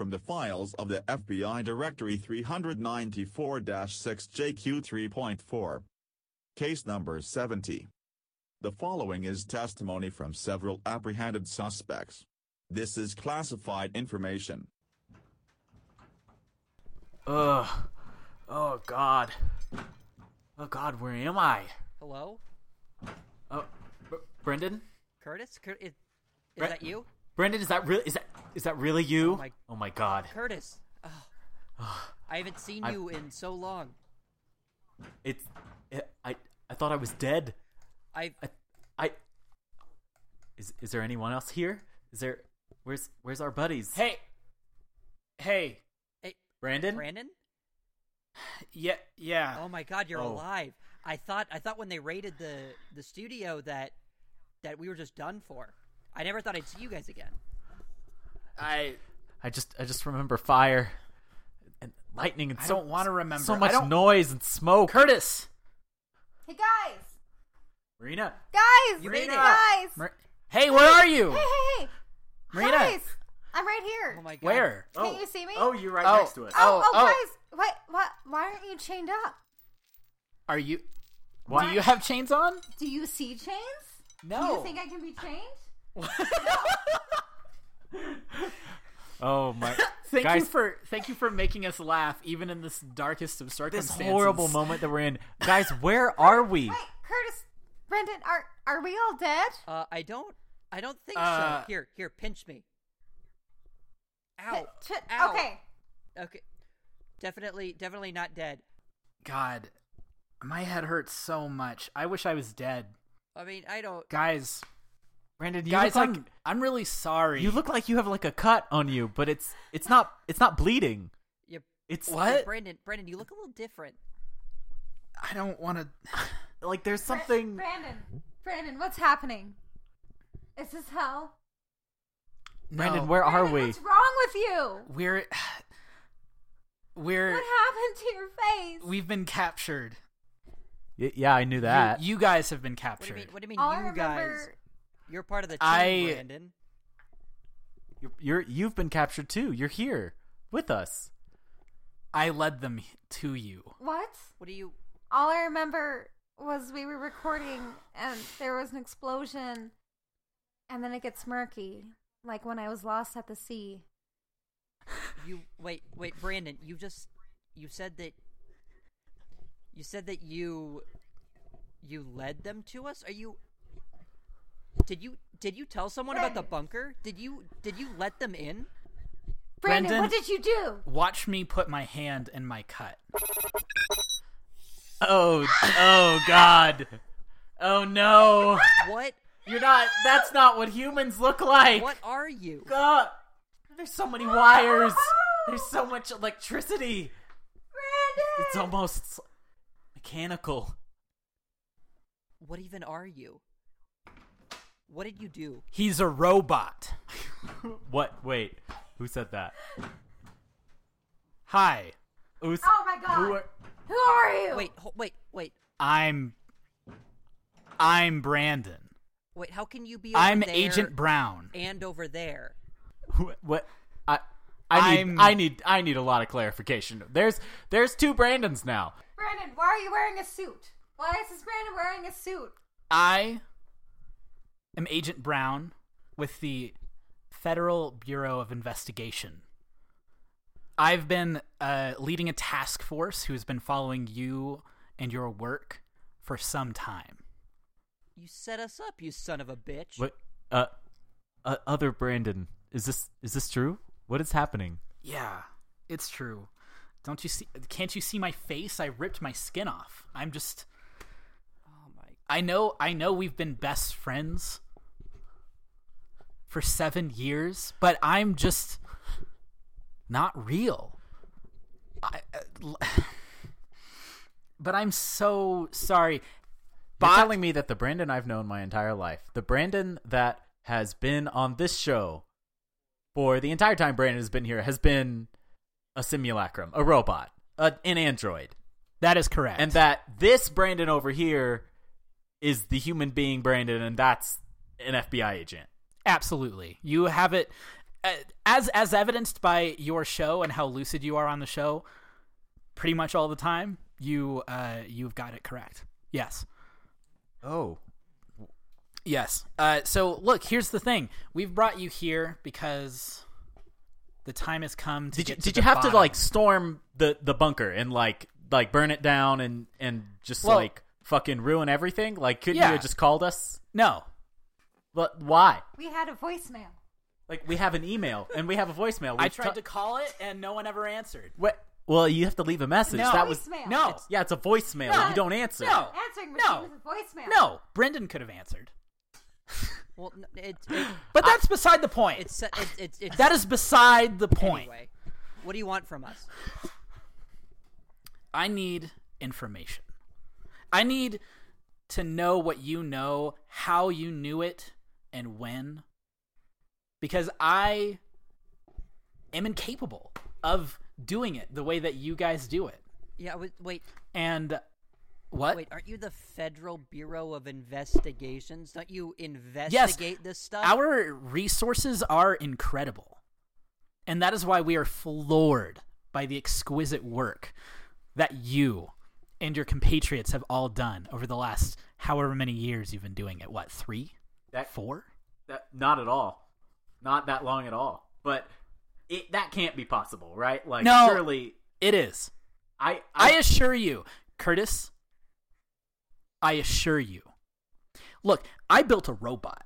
from the files of the FBI Directory 394-6JQ3.4. Case number 70. The following is testimony from several apprehended suspects. This is classified information. Ugh. Oh God. Oh God, where am I? Hello, Oh, Br- Brendan. Curtis. Cur- is, is Bre- that you, Brendan, is that really? Is that is that really you? Oh my- oh my God. Curtis? Oh. I haven't seen I- you in so long. It's. It, I I thought I was dead. I I, I. Is is there anyone else here? Is there? Where's Where's our buddies? Hey, hey, hey, Brandon. Brandon. yeah, yeah. Oh my God, you're Oh. alive. I thought I thought when they raided the the studio that that we were just done for. I never thought I'd see you guys again. I I just I just remember fire and lightning and I so, don't wanna remember. so much noise and smoke. Curtis. Hey guys! Marina. Guys! You made it. Guys! Mar- hey, where are you? Hey, hey, hey! Marina. Guys! I'm right here. Oh my God. Where? Can't you see me? Oh, you're right Oh. next to us. Oh, Oh, oh, oh. guys! What? What? Why aren't you chained up? Are you? What? Do you have chains on? Do you see chains? Do No. you think I can be chained? Oh my! Thank Guys, you for thank you for making us laugh, even in this darkest of circumstances. this horrible moment that we're in, guys. Where are we? Wait, Curtis, Brendan, are are we all dead? Uh, I don't. I don't think Uh, so. Here, here, pinch me. Ow. Ch- ch- Ow. Okay. Okay. Definitely, definitely not dead. God, my head hurts so much. I wish I was dead, I mean, I don't. guys. Brandon, you guys, look I'm like I'm really sorry. you look like you have like a cut on you, but it's it's not it's not bleeding. You, It's What? Brandon, Brandon, you look a little different. I don't want to. like there's something. Brandon, Brandon, what's happening? Is this hell? Brandon, No. where are we? What's wrong with you? We're we're What happened to your face? we've been captured. Y- yeah, I knew that. You, you guys have been What do captured. you mean? What do you mean, All I you remember, guys? You're part of the team, I- Brandon. You're, you're you've been captured too. You're here with us. I led them to you. what? What do you? All I remember was we were recording and there was an explosion, and then it gets murky, like when I was lost at the sea. You wait, wait, Brandon. You just you said that you said that you you led them to us. Are you? Did you did you tell someone about the bunker? Did you did you let them in? Brandon, Brendan? what did you do? Watch me put my hand in my cut. Oh oh God. Oh no. What You're not. That's not what humans look like. what are you? God. There's so many wires. There's so much electricity. Brandon! It's almost mechanical. What even are you? What did you do? He's a robot. What? Wait. Who said that? Hi, Who's, Oh my god! who are- Who are you? Wait, ho- wait, wait, I'm I'm Brandon. wait. How can you be? Over I'm there Agent Brown. and over there. who, what? I. I need, I'm- I need I need a lot of clarification. There's there's two Brandons now. Brandon, why are you wearing a suit? Why is this Brandon wearing a suit? I am Agent Brown with the Federal Bureau of Investigation. I've been uh, leading a task force who has been following you and your work for some time. You set us up, you son of a bitch. What? Uh, uh, other Brandon. Is this is this true? What is happening? Yeah, it's true. Don't you see? Can't you see my face? I ripped my skin off. I'm just. Oh my! I know. I know. We've been best friends for seven years, but I'm just not real. I, uh, but I'm so sorry. You're telling me that the Brandon I've known my entire life, the Brandon that has been on this show for the entire time Brandon has been here, has been a simulacrum, a robot, a, an android, that is correct. and that this Brandon over here is the human being Brandon, and that's an FBI agent. Absolutely. You have it uh, as as evidenced by your show and how lucid you are on the show, pretty much all the time, you uh, you've got it correct. Yes. Oh. Yes. Uh, so look, here's the thing: we've brought you here because the time has come to Did you to did you have bottom. to like storm the the bunker and like like burn it down and and just Well- like fucking ruin everything? Like couldn't Yeah. you have just called us? No. But why? We had a voicemail. Like we have an email and we have a voicemail. I We've tried ta- to call it and no one ever answered. What? Well, you have to leave a message. No. That was Voicemail. No. yeah, it's a voicemail. No. You don't answer. No. Answering machine No. with a voicemail. No, Brendan could have answered. Well, n- it, it, But that's beside the point. it's it's it's, it's that is beside the point. anyway. What do you want from us? I need information. I need to know what you know, how you knew it, and when. Because I am incapable of doing it the way that you guys do it. Yeah, wait, And what? wait. Aren't you the Federal Bureau of Investigations? Don't you investigate this stuff? Our resources are incredible. And that is why we are floored by the exquisite work that you and your compatriots have all done over the last however many years you've been doing it. What, three? That Four? That not at all. Not that long at all. But it that can't be possible, right? Like No. surely It is. I I I, assure you, Curtis, I assure you. Look, I built a robot.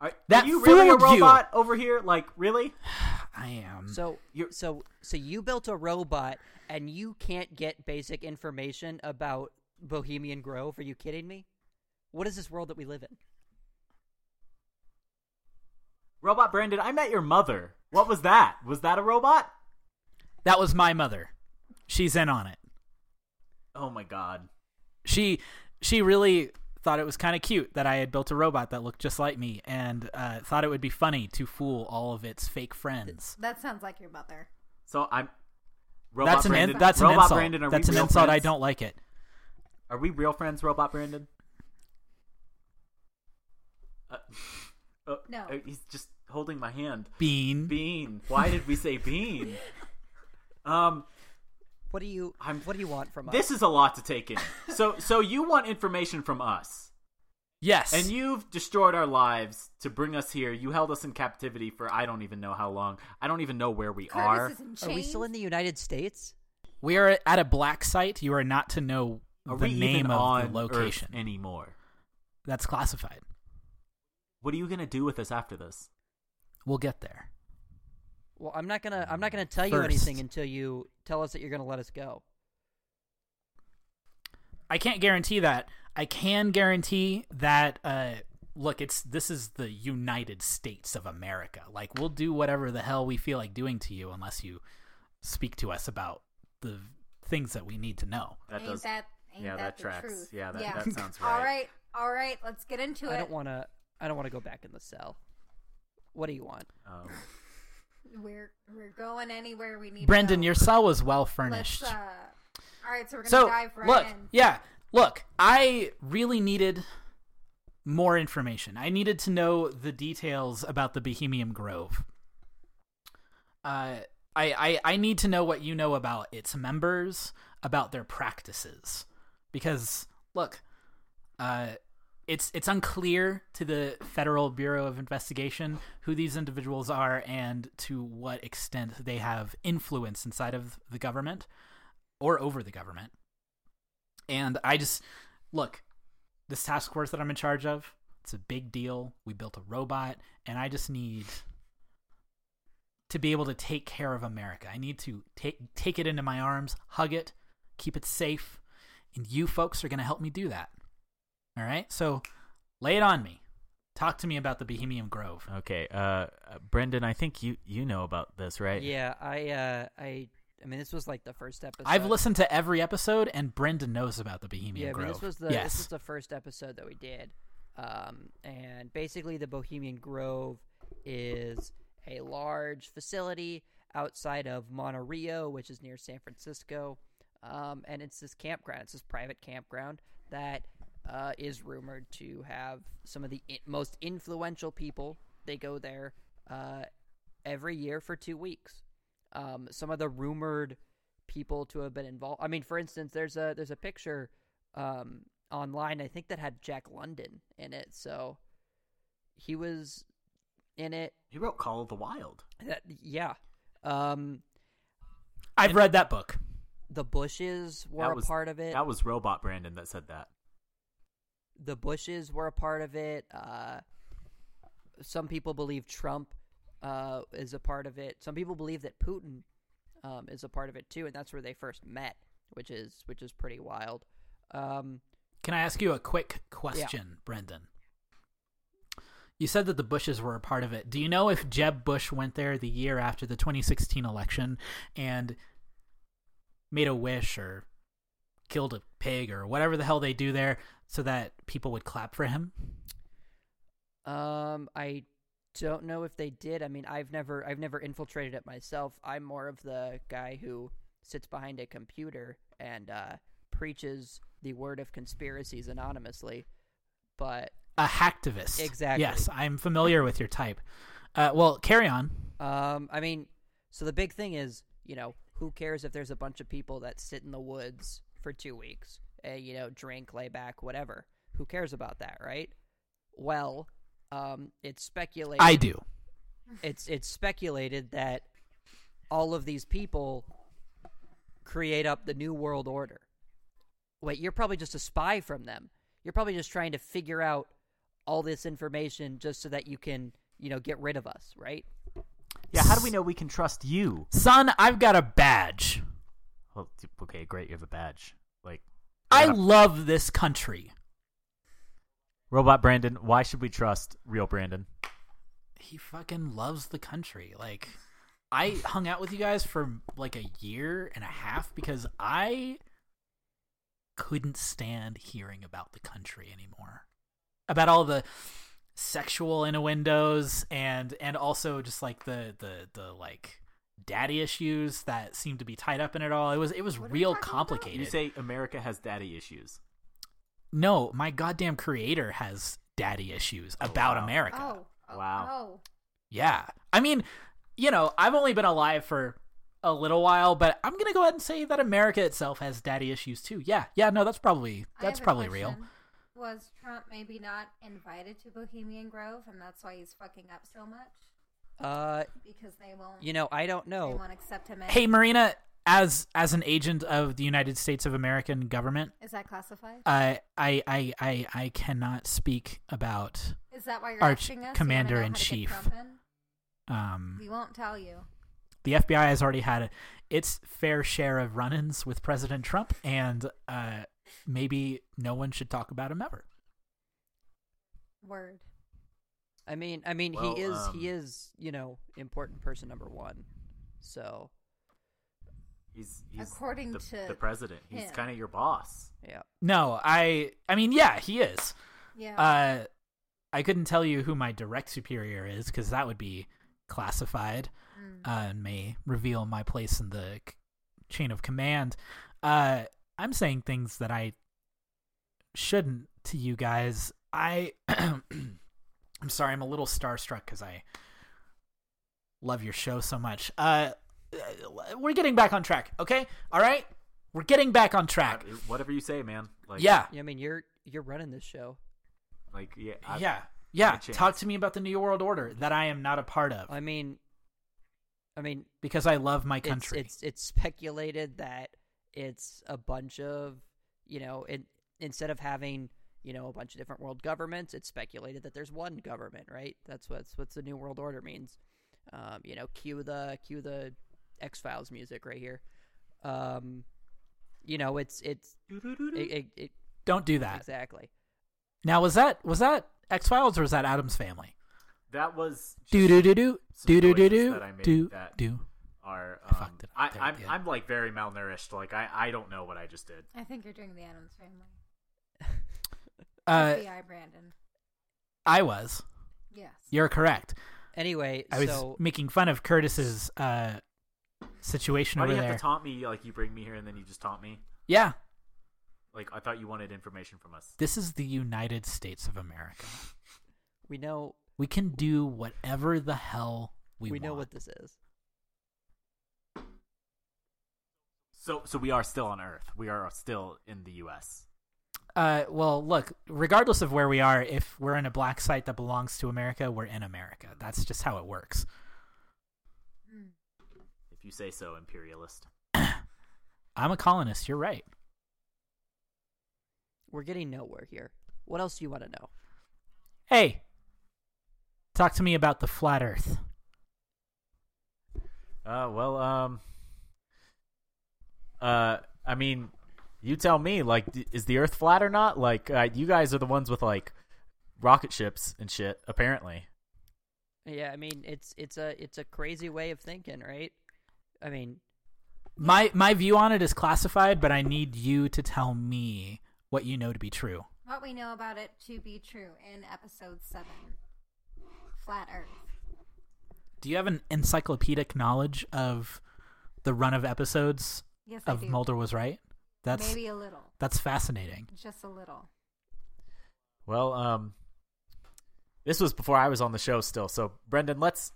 are, that are you really a fooled you. robot over here? Like really? I am. So You're- so so you built a robot and you can't get basic information about Bohemian Grove? Are you kidding me? What is this world that we live in? Robot Brandon, I met your mother. What was that? Was that a robot? that was my mother. She's in on it. Oh my god. she she really thought it was kind of cute that I had built a robot that looked just like me, and uh, thought it would be funny to fool all of its fake friends. That sounds like your mother. So I'm. Robot that's an Brandon, in, that's an Robot insult. Brandon, are that's we an real insult. I don't like it. Are we real friends, Robot Brandon? Uh, uh, No. uh, he's just holding my hand. Bean. Bean. Why did we say bean? Um, What do you I'm- what do you want from us? this is a lot to take in. So, so you want information from us, Yes. and you've destroyed our lives to bring us here. You held us in captivity for I don't even know how long. I don't even know where we are. Curtis is in. Are we still in the United States? we are at a black site. You are not to know Are the we name even of on the location. Earth anymore? That's classified. What are you gonna do with us after this? We'll get there. Well, I'm not gonna I'm not gonna tell you anything until you tell us that you're gonna let us go. I can't guarantee that. I can guarantee that. Uh, look, it's this is the United States of America. Like we'll do whatever the hell we feel like doing to you, unless you speak to us about the things that we need to know. That ain't does. that ain't yeah, that, that tracks. truth? Yeah, that- that sounds All right. right, all right. Let's get into I it. I don't wanna I don't wanna go back in the cell. What do you want? Um, We're we're going anywhere we need. Brendan, to go. your cell was well furnished. uh, all right, so we're gonna so dive right look, in. yeah, look. I really needed more information. I needed to know the details about the Bohemian Grove. Uh, I, I I need to know what you know about its members, about their practices, because look, uh, it's it's unclear to the Federal Bureau of Investigation who these individuals are and to what extent they have influence inside of the government or over the government. And I just look, this task force that I'm in charge of, it's a big deal. We built a robot, and I just need to be able to take care of America. I need to take take it into my arms, hug it, keep it safe, and you folks are going to help me do that. All right? So, lay it on me. Talk to me about the Bohemian Grove. okay, uh, uh, Brendan, I think you you know about this, right? Yeah, I uh I I mean this was like the first episode. I've listened to every episode, and Brendan knows about the Bohemian Yeah, I Grove. mean, this was the yes. this was the first episode that we did, um, and basically the Bohemian Grove is a large facility outside of Monterey, which is near San Francisco, um, and it's this campground. It's this private campground that uh, is rumored to have some of the i- most influential people. They go there uh, every year for two weeks. Um, some of the rumored people to have been involved. I mean, for instance, there's a there's a picture um, online I think that had Jack London in it. So he was in it. He wrote Call of the Wild. That yeah. Um, I've read that book. the Bushes were That a part of it. That was Robot Brandon that said that. The Bushes were a part of it. Uh, some people believe Trump uh, is a part of it. Some people believe that Putin um, is a part of it too, and that's where they first met, which is which is pretty wild. Um, Can I ask you a quick question, Brendan? You said that the Bushes were a part of it. Do you know if Jeb Bush went there the year after the 2016 election and made a wish or killed a pig or whatever the hell they do there so that people would clap for him? um, I don't know if they did. I mean, I've never I've never infiltrated it myself. I'm more of the guy who sits behind a computer and uh, preaches the word of conspiracies anonymously. But A hacktivist. Exactly. Yes, I'm familiar with your type. Uh, well, carry on. Um, I mean, so the big thing is, you know, who cares if there's a bunch of people that sit in the woods for two weeks, uh, you know, drink, lay back, whatever. Who cares about that, right? Well, um, it's speculated. I do. It's it's speculated that all of these people create up the new world order. Wait, you're probably just a spy from them. You're probably just trying to figure out all this information just so that you can, you know, get rid of us, right? Yeah, how do we know we can trust you? Son, I've got a badge. Well, okay, great, you have a badge. Like, I love this country. Robot Brandon, why should we trust real Brandon? He fucking loves the country. Like, I hung out with you guys for like a year and a half because I couldn't stand hearing about the country anymore. About all the sexual innuendos and and also just like the the the like daddy issues that seem to be tied up in it all. It was it was What are we real about? complicated. You say America has daddy issues. no, my goddamn creator has daddy issues oh, about wow. America. Oh, oh, Wow. Oh, Yeah. I mean, you know, I've only been alive for a little while, but I'm going to go ahead and say that America itself has daddy issues too. Yeah. Yeah, no, that's probably that's probably real. Was Trump maybe not invited to Bohemian Grove, and that's why he's fucking up so much? Uh, Because they won't. you know, I don't they know. won't accept him. Hey, Marina, as as an agent of the United States of American government, is that classified? I I I I, I cannot speak about is that why you're Arch asking us? Commander in how to get Chief. In? um We won't tell you. the FBI has already had its fair share of run-ins with President Trump and uh maybe no one should talk about him ever. Word. I mean, I mean, Well, he is um, he is you know important person number one. So He's, he's According the, to the president. He's kind of your boss. yeah, No, I I mean, yeah, he is. Yeah. Uh, I couldn't tell you who my direct superior is because that would be classified Mm. uh, and may reveal my place in the c- chain of command. Uh, I'm saying things that I shouldn't to you guys. I I'm sorry, I'm a little starstruck because I love your show so much. Uh, we're getting back on track, okay? All right, we're getting back on track. Uh, Whatever you say, man. Like, yeah, yeah. I mean, you're you're running this show. Like, yeah. I- yeah, yeah. Talk to me about the New World Order that I am not a part of I mean, I mean, because I love my it's country. it's it's speculated that it's a bunch of you know, in, instead of having you know a bunch of different world governments, it's speculated that there's one government, right? That's what's what's the new world order means. Um, you know, cue the cue the X Files music right here. Um, you know, it's it's it, it, it, Don't do that. exactly. Now was that was that X Files or was that Addams Family? That was Do do do do do do do do that I made do do. are. I Um, fucked it up I, there, I'm. I'm like very malnourished. Like I I don't know what I just did. I think you're doing the Addams family. Uh, FBI Brandon. I was. Yes. You're correct. Anyway, I was so making fun of Curtis's uh, situation Why do over you have there. to taunt me? Like you bring me here and then you just taunt me. yeah, Like I thought you wanted information from us. this is the United States of America. we know We can do whatever the hell we, want. we know what this is. So so we are still on Earth. We are still in the U.S. Uh, well, look, regardless of where we are, if we're in a black site that belongs to America, we're in America. That's just how it works. If you say so, imperialist. I'm a colonist. You're right. We're getting nowhere here. What else do you want to know? Hey, talk to me about the flat Earth. Uh, well, um, uh, I mean, you tell me. Like, is the Earth flat or not? Like, uh, you guys are the ones with like rocket ships and shit. Apparently, Yeah, I mean it's it's a it's a crazy way of thinking, right? I mean, My my view on it is classified, but I need you to tell me what you know to be true. What we know about it to be true in episode 7 Flat Earth. Do you have an encyclopedic knowledge of the run of episodes Yes, I of do. Mulder was right? That's Maybe a little. that's fascinating. Just a little. well, um, this was before I was on the show still. So, Brendan, let's.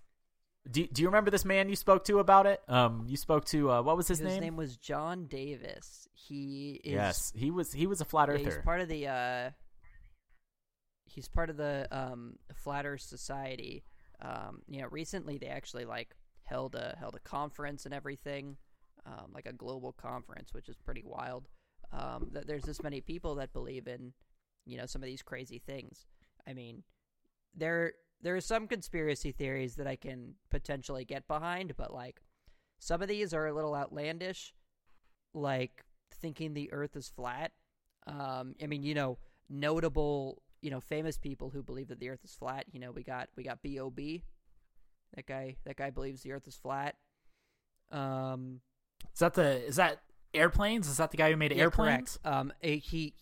Do, do you remember this man you spoke to about it? Um, you spoke to uh, what was his, name? his name? was John Davis. He is yes, he was. He was a flat yeah, he's part of the uh he's part of the um Flat Earth Society. Um, you know, recently they actually like held a held a conference and everything, um, like a global conference, which is pretty wild. Um, that there's this many people that believe in, you know, some of these crazy things. I mean, there there are some conspiracy theories that I can potentially get behind, but like some of these are a little outlandish, like thinking the Earth is flat. Um, I mean, you know, notable, you know, famous people who believe that the Earth is flat. You know, we got we got B.O.B. That guy, that guy believes the Earth is flat. Um, Is that the is that airplanes? Is that the guy who made yeah, airplanes? correct. Um, he he,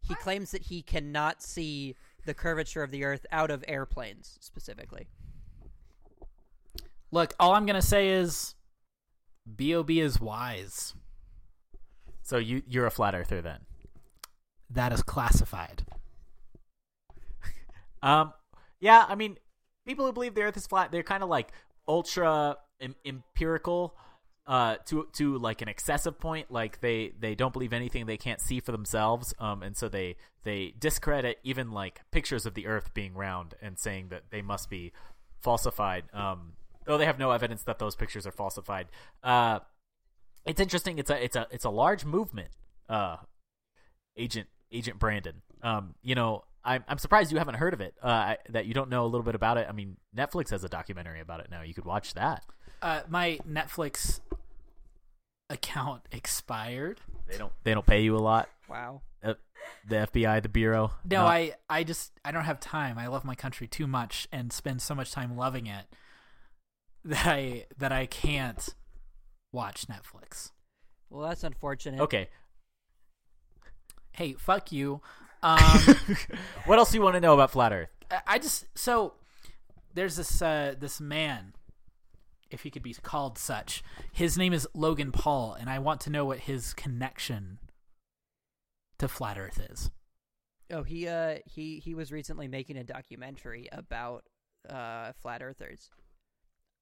he claims that he cannot see the curvature of the Earth out of airplanes specifically. Look, all I'm gonna say is, Bob is wise. so you you're a flat earther then. That is classified. Um, yeah, I mean, people who believe the Earth is flat, they're kind of like ultra em- empirical, uh, to to like an excessive point. Like they they don't believe anything they can't see for themselves. Um, and so they they discredit even like pictures of the Earth being round and saying that they must be falsified. Um, though they have no evidence that those pictures are falsified. Uh, it's interesting. It's a it's a it's a large movement. Uh, Agent Agent Brandon. Um, you know, I'm I'm surprised you haven't heard of it. Uh, I- that you don't know a little bit about it. I mean, Netflix has a documentary about it now. You could watch that. Uh, my Netflix account expired. They don't they don't pay you a lot. Wow. Uh, the FBI, the bureau. No, Not- I I just I don't have time. I love my country too much and spend so much time loving it that I that I can't watch Netflix. Well, that's unfortunate. Okay. Hey, fuck you. Um, what else do you want to know about flat Earth? I- I just so there's this uh, this man, if he could be called such. His name is Logan Paul, and I want to know what his connection to flat Earth is. Oh, he uh he he was recently making a documentary about uh flat earthers.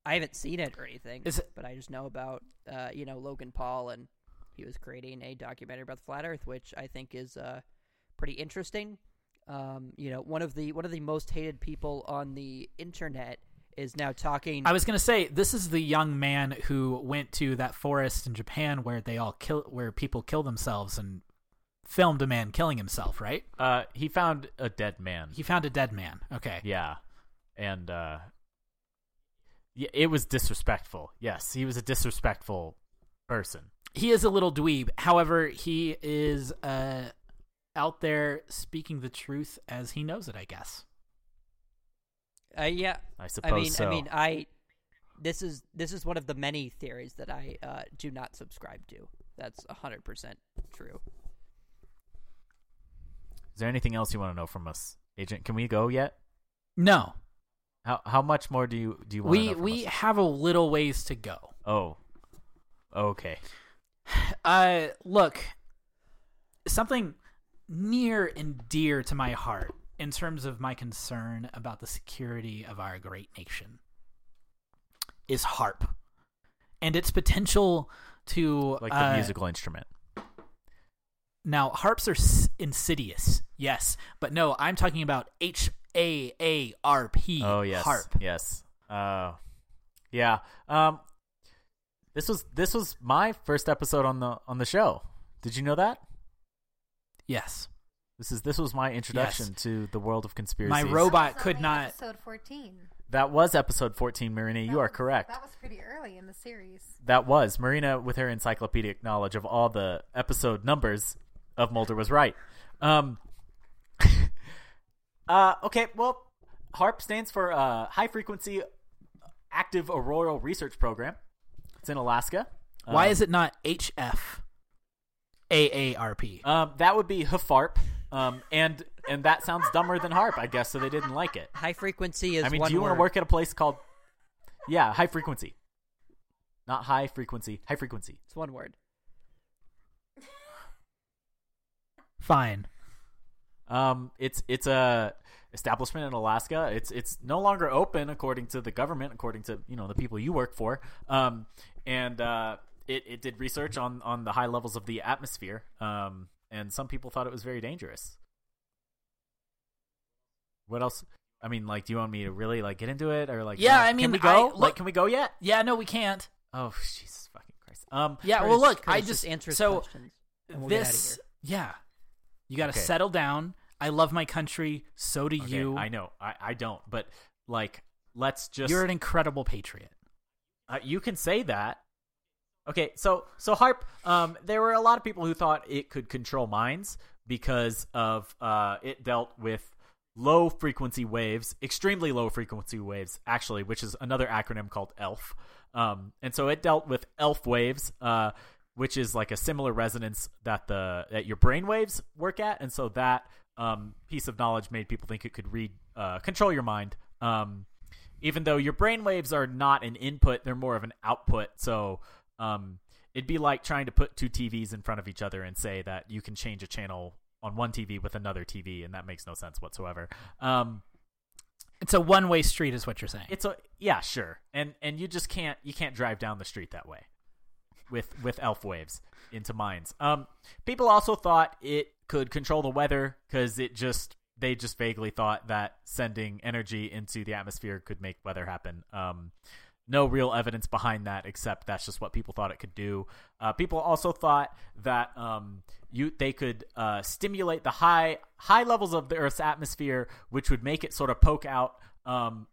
I haven't seen it or anything, it- but I just know about uh you know Logan Paul and he was creating a documentary about the flat earth which I think is uh pretty interesting. Um you know, one of the one of the most hated people on the internet is now talking I was gonna say this is the young man who went to that forest in Japan where they all kill where people kill themselves and filmed a man killing himself. Right? Uh, he found a dead man. He found a dead man. Okay. Yeah, and uh, yeah, it was disrespectful. Yes, he was a disrespectful person. he is a little dweeb. However, he is uh, out there speaking the truth as he knows it. I guess. Uh, yeah, I suppose I mean so. I mean I this is this is one of the many theories that I uh do not subscribe to. That's 100% true. Is there anything else you want to know from us, Agent? Can we go yet? No, How how much more do you do you want to we know from we us? have a little ways to go. Oh, okay. Uh, look, something near and dear to my heart in terms of my concern about the security of our great nation. is HAARP and its potential to Like the uh, musical instrument. Now, harps are s- insidious, yes, but no, I'm talking about H A A R P. Oh yes, HAARP. Yes. Uh, yeah. Um, this was this was my first episode on the on the show. Did you know that? Yes, This is this was my introduction Yes. to the world of conspiracies. my robot That was could only not. Episode fourteen. That was episode fourteen, Marina. You That are correct. That was pretty early in the series. That was Marina with her encyclopedic knowledge of all the episode numbers of Mulder was right. Um, uh, okay, well, HAARP stands for uh, High Frequency Active Auroral Research Program. It's in Alaska. Why Um, is it not H F A A R P? Um, that would be HFARP. Um, and and that sounds dumber than HAARP, I guess. So they didn't like it. High frequency is I mean, one do you want to work at a place called? Yeah, high frequency. Not high frequency. High frequency. It's one word. Fine. Um, it's it's a establishment in Alaska. It's it's no longer open according to the government, according to you know the people you work for. Um, and uh, it it did research on on the high levels of the atmosphere. Um, and some people thought it was very dangerous. What else? I mean, like, do you want me to really like get into it, or like, Yeah, no? I mean, can we I- go? look- like, can we go yet? Yeah, no, we can't. Oh, Jesus fucking Christ. Um, Yeah, Curtis- well, look, I Curtis, just answer so questions. we'll this. Yeah, you got to Okay. settle down. I love my country. So do okay, you. I know, I I don't, but like, let's just You're an incredible patriot. Uh, you can say that. Okay, so so HAARP. Um, there were a lot of people who thought it could control minds because of uh, it dealt with low frequency waves, extremely low frequency waves, actually, which is another acronym called ELF. Um, and so it dealt with ELF waves, uh, which is like a similar resonance that the that your brain waves work at, and so that um, piece of knowledge made people think it could read uh, control your mind. Um, even though your brain waves are not an input, they're more of an output. So um, it'd be like trying to put two TVs in front of each other and say that you can change a channel on one TV with another TV, and that makes no sense whatsoever. Um, It's a one way street, is what you're saying. it's a yeah, sure, and and you just can't you can't drive down the street that way with with ELF waves into mines. Um, people also thought it could control the weather because it just they just vaguely thought that sending energy into the atmosphere could make weather happen. Um, no real evidence behind that except that's just what people thought it could do. Uh, people also thought that um, you they could uh, stimulate the high high levels of the Earth's atmosphere, which would make it sort of poke out um,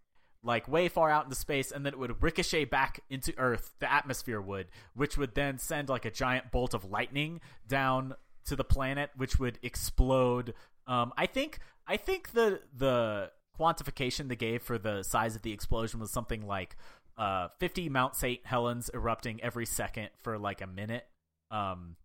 like way far out into space, and then it would ricochet back into Earth. The atmosphere would, which would then send like a giant bolt of lightning down to the planet, which would explode. Um, I think I think the the quantification they gave for the size of the explosion was something like uh, 50 Mount St. Helens erupting every second for like a minute. Um,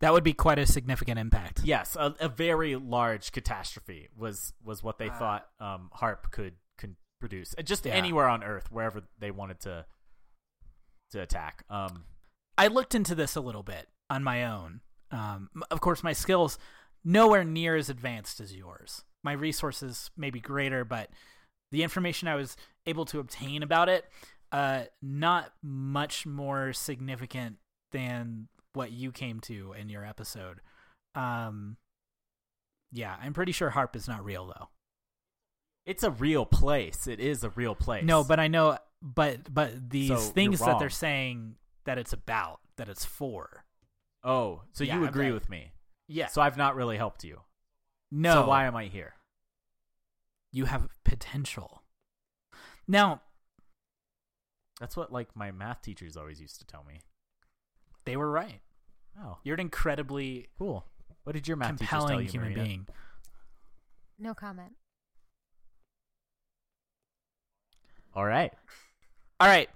that would be quite a significant impact. yes, a, a very large catastrophe was was what they Uh, thought um, HAARP could could produce. Just Yeah. anywhere on Earth, wherever they wanted to to attack. Um, I looked into this a little bit on my own. Um, of course, my skills nowhere near as advanced as yours. My resources may be greater, but the information I was able to obtain about it, uh, not much more significant than what you came to in your episode. Um, yeah, I'm pretty sure HAARP is not real though. it's a real place. It is a real place. No, but I know, but but these So, things that they're saying that it's about, that it's for. oh, so Yeah, you agree with me? Yeah. So I've not really helped you. no. So why am I here? you have potential. Now, That's what like my math teachers always used to tell me. they were right. Oh, You're an incredibly cool. What did your math teachers tell compelling you, human Marina? being. No comment. All right. All right.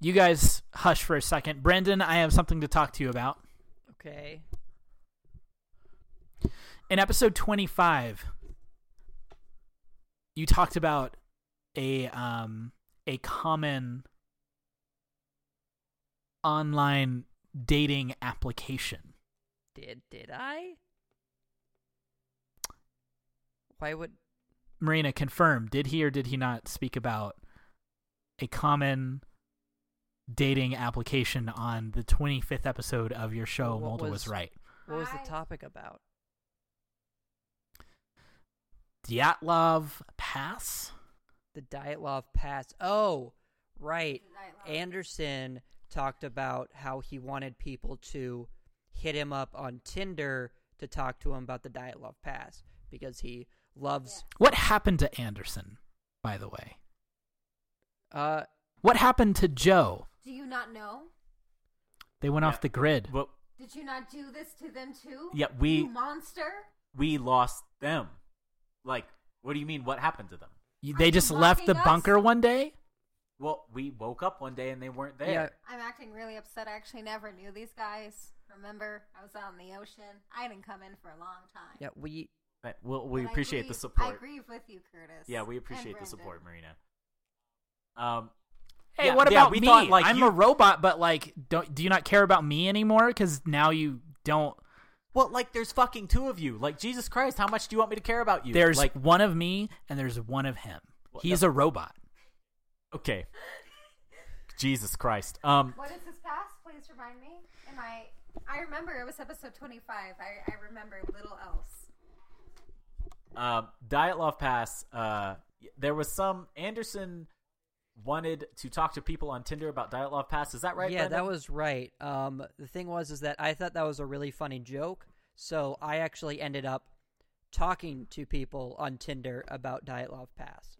You guys hush for a second. Brendan, I have something to talk to you about. Okay. In episode 25, you talked about a um a common online dating application. Did did I? Why would Marina, confirm. Did he or did he not speak about a common dating application on the 25th episode of your show What Mulder was, was- right. What was the topic about? Dyatlov Pass? The Dyatlov Pass. Oh, right. Anderson talked about how he wanted people to hit him up on Tinder to talk to him about the Dyatlov Pass because he loves. What happened to Anderson, by the way? Uh, What happened to Joe? Do you not know? They went Yeah. off the grid. Well, Did you not do this to them too? yeah, we You monster. we lost them. Like, what do you mean? What happened to them? You- Are They you just left the us? bunker one day? Well, we woke up one day and they weren't there. yeah, I'm acting really upset. I actually never knew these guys. Remember, I was out in the ocean. I didn't come in for a long time. yeah. We But well, we But I appreciate the support. I grieve with you, Curtis. Yeah, we appreciate the support, Marina. Um, Hey, Yeah, what yeah, about we me? thought, like, I'm you- a robot, but like, don't do you not care about me anymore? Because now you don't. Well, like, there's fucking two of you. Like, Jesus Christ, how much do you want me to care about you? There's like, one of me and there's one of him. Well, He's that- a robot. okay. Jesus Christ. Um, What is his past? Please remind me. Am I? I remember it was episode 25. I, I remember little else. um, Dyatlov Pass. Uh, there was some Anderson wanted to talk to people on Tinder about Dyatlov Pass. Is that right? yeah, that was right. Um, the thing was is that I thought that was a really funny joke, so I actually ended up talking to people on Tinder about Dyatlov Pass.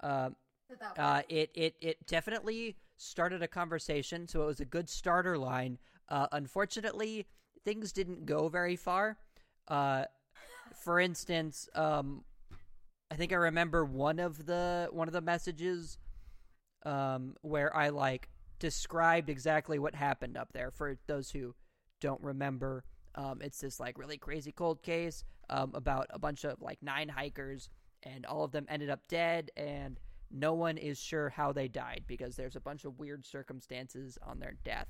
Um, Did that uh, it it it definitely started a conversation, so it was a good starter line. Uh, unfortunately, things didn't go very far. Uh, for instance, um, I think I remember one of the one of the messages um, where I like described exactly what happened up there. For those who don't remember, um, it's this like really crazy cold case um, about a bunch of like nine hikers, and all of them ended up dead, and no one is sure how they died because there's a bunch of weird circumstances on their death.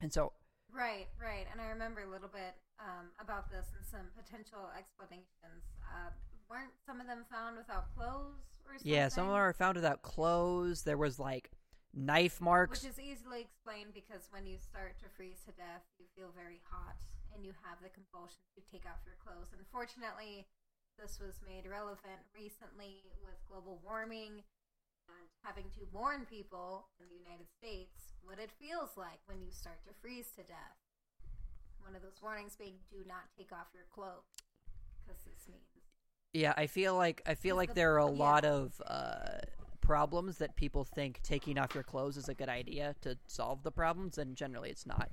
And so, Right, right. And I remember a little bit um, about this and some potential explanations. Uh, weren't some of them found without clothes or something? yeah, some of them are found without clothes. There was like knife marks. Which is easily explained because when you start to freeze to death, you feel very hot and you have the compulsion to take off your clothes. Unfortunately, this was made relevant recently with global warming and having to warn people in the United States what it feels like when you start to freeze to death. One of those warnings being do not take off your clothes because this means Yeah, I feel like I feel like the- there are a yeah. lot of uh, problems that people think taking off your clothes is a good idea to solve the problems, and generally it's not.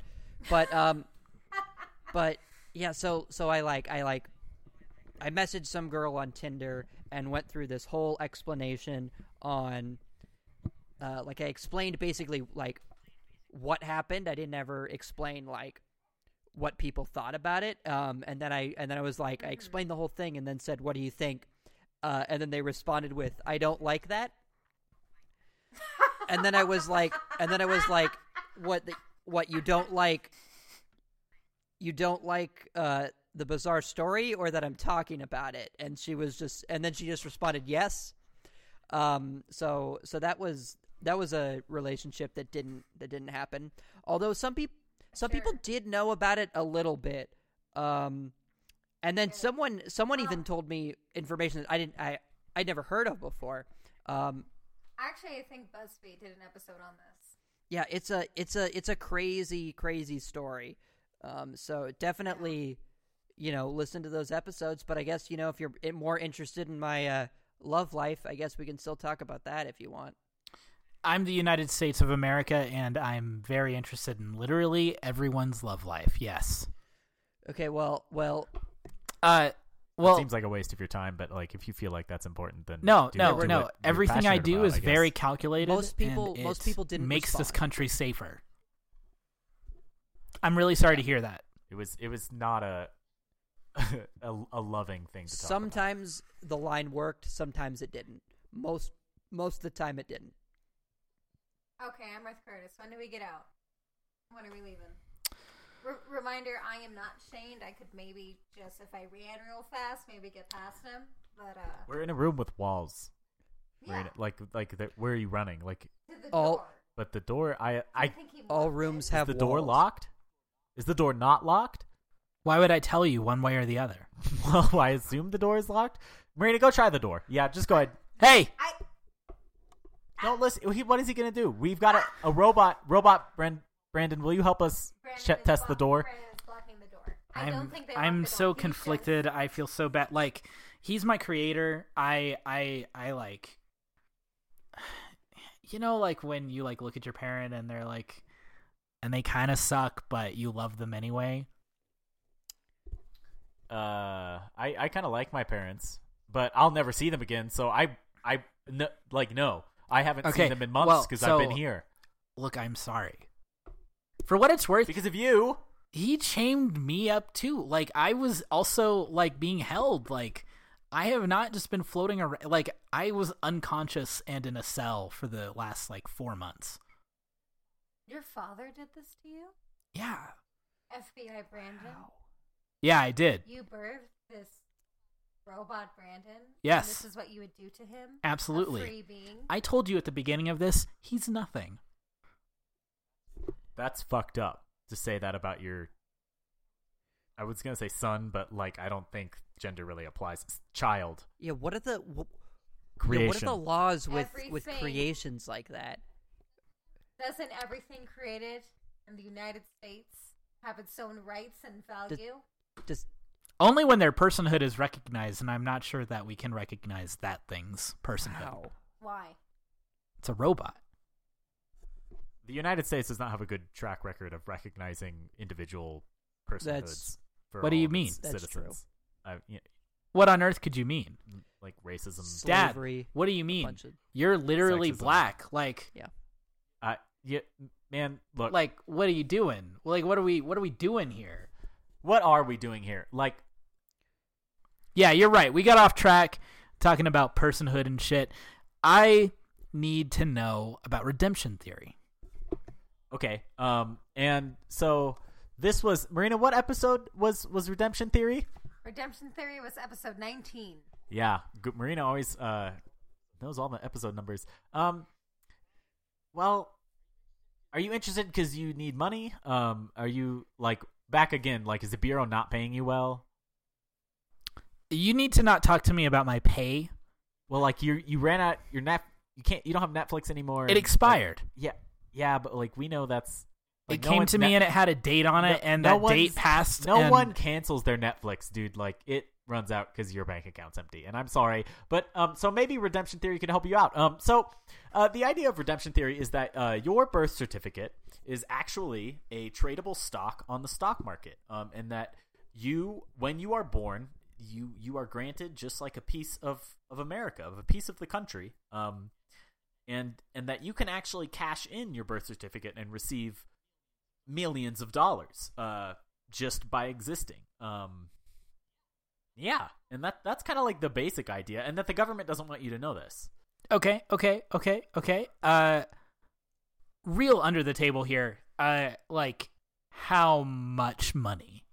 But um, but yeah, so so I like I like I messaged some girl on Tinder and went through this whole explanation on uh, like I explained basically like what happened. I didn't ever explain like what people thought about it. Um, and then I and then I was like I explained the whole thing and then said, "What do you think?" Uh, and then they responded with, "I don't like that." and then I was like, and then I was like, "What? The, what you don't like? You don't like uh, the bizarre story, or that I'm talking about it?" And she was just, and then she just responded, "Yes." Um, so so that was that was a relationship that didn't that didn't happen. Although some people some people did know about it a little bit. Um, and then someone someone even told me information that I didn't I I'd never heard of before. Um, actually, I think BuzzFeed did an episode on this. yeah, it's a it's a it's a crazy crazy story. Um, so definitely, you know, listen to those episodes. But I guess you know if you're more interested in my uh, love life, I guess we can still talk about that if you want. I'm the United States of America, and I'm very interested in literally everyone's love life. Yes. Okay, well, well, Uh, Well, well, seems like a waste of your time, but like if you feel like that's important, then no, do no, it- do no. Everything I do about, is I very calculated. Most people- and most people didn't makes this country safer. I'm really sorry to hear that. It was it was not a a, a loving thing to talk about. sometimes the line worked, sometimes it didn't. Most most of the time, it didn't. Okay, I'm with Curtis. When do we get out? When are we leaving? R- reminder: I am not chained. I could maybe just, if I ran real fast, maybe get past him. But uh, We're in a room with walls. Marina? Yeah. Like like the, where are you running? Like All- but the door I I I think he All rooms it. have is the door locked? Is the door not locked? Why would I tell you one way or the other? well, I assume the door is locked. Marina, go try the door. Yeah, just go ahead. Hey, I Don't listen. He, what is he gonna do? We've got a, a robot. Robot, Brand, Brandon, will you help us Brandon check, is test the door? Brandon is blocking the door. I I'm don't think they I'm the so door. He's just- conflicted. I feel so bad. Like he's my creator. I I I like you know like when you like look at your parent and they're like and they kind of suck but you love them anyway. Uh, I I kind of like my parents, but I'll never see them again. So I I no, like no, I haven't Okay, seen them in months well, because so- I've been here Look, I'm sorry. For what it's worth, because of you. he chained me up too. Like I was also like being held. Like I have not just been floating around. Like I was unconscious and in a cell for the last like four months. Your father did this to you, Yeah, FBI Brandon. yeah, I did. You birthed this robot Brandon. and Yes. this is what you would do to him. Absolutely. A free being. I told you at the beginning of this, he's nothing. That's fucked up to say that about your. I was gonna say son, but like I don't think gender really applies. It's child Yeah, what are the wh- yeah, creation. what are the laws with with creations like that? Doesn't everything created in the United States have its own rights and value? Just Only when their personhood is recognized, and I'm not sure that we can recognize that thing's personhood. how? Why? It's a robot. The United States does not have a good track record of recognizing individual personhoods. That's- for What do you mean? That's citizens. Uh, yeah, What on earth could you mean? like racism. Dad, Slavery, what do you mean? You're literally Sexism. black. Like, Yeah. I yeah, man. Look, like, what are you doing? Like, what are we? What are we doing here? What are we doing here? Like, Yeah, you're right. We got off track talking about personhood and shit. I need to know about redemption theory. okay, um, and so this was Marina. What episode was was Redemption Theory? Redemption Theory was episode 19. Yeah. Marina always uh knows all the episode numbers. Um, well, are you interested because you need money? Um, are you like back again? Like, is the bureau not paying you well? You need to not talk to me about my pay. Well, like you you ran out your net. You can't. You don't have Netflix anymore. It expired. like, yeah, yeah, but like we know that's. Like, it no came to me and it had a date on it, No- and no that date passed. No and- one cancels their Netflix, dude. Like it runs out because your bank account's empty. And I'm sorry, but um, so maybe redemption theory can help you out. Um, so uh, the idea of redemption theory is that uh, your birth certificate is actually a tradable stock on the stock market. Um, and that you, when you are born, you you are granted just like a piece of of America, of a piece of the country. Um, and and that you can actually cash in your birth certificate and receive millions of dollars uh just by existing um yeah and that that's kind of like the basic idea and that the government doesn't want you to know this Okay, okay, okay, okay. Uh, real under the table here. Uh, like how much money?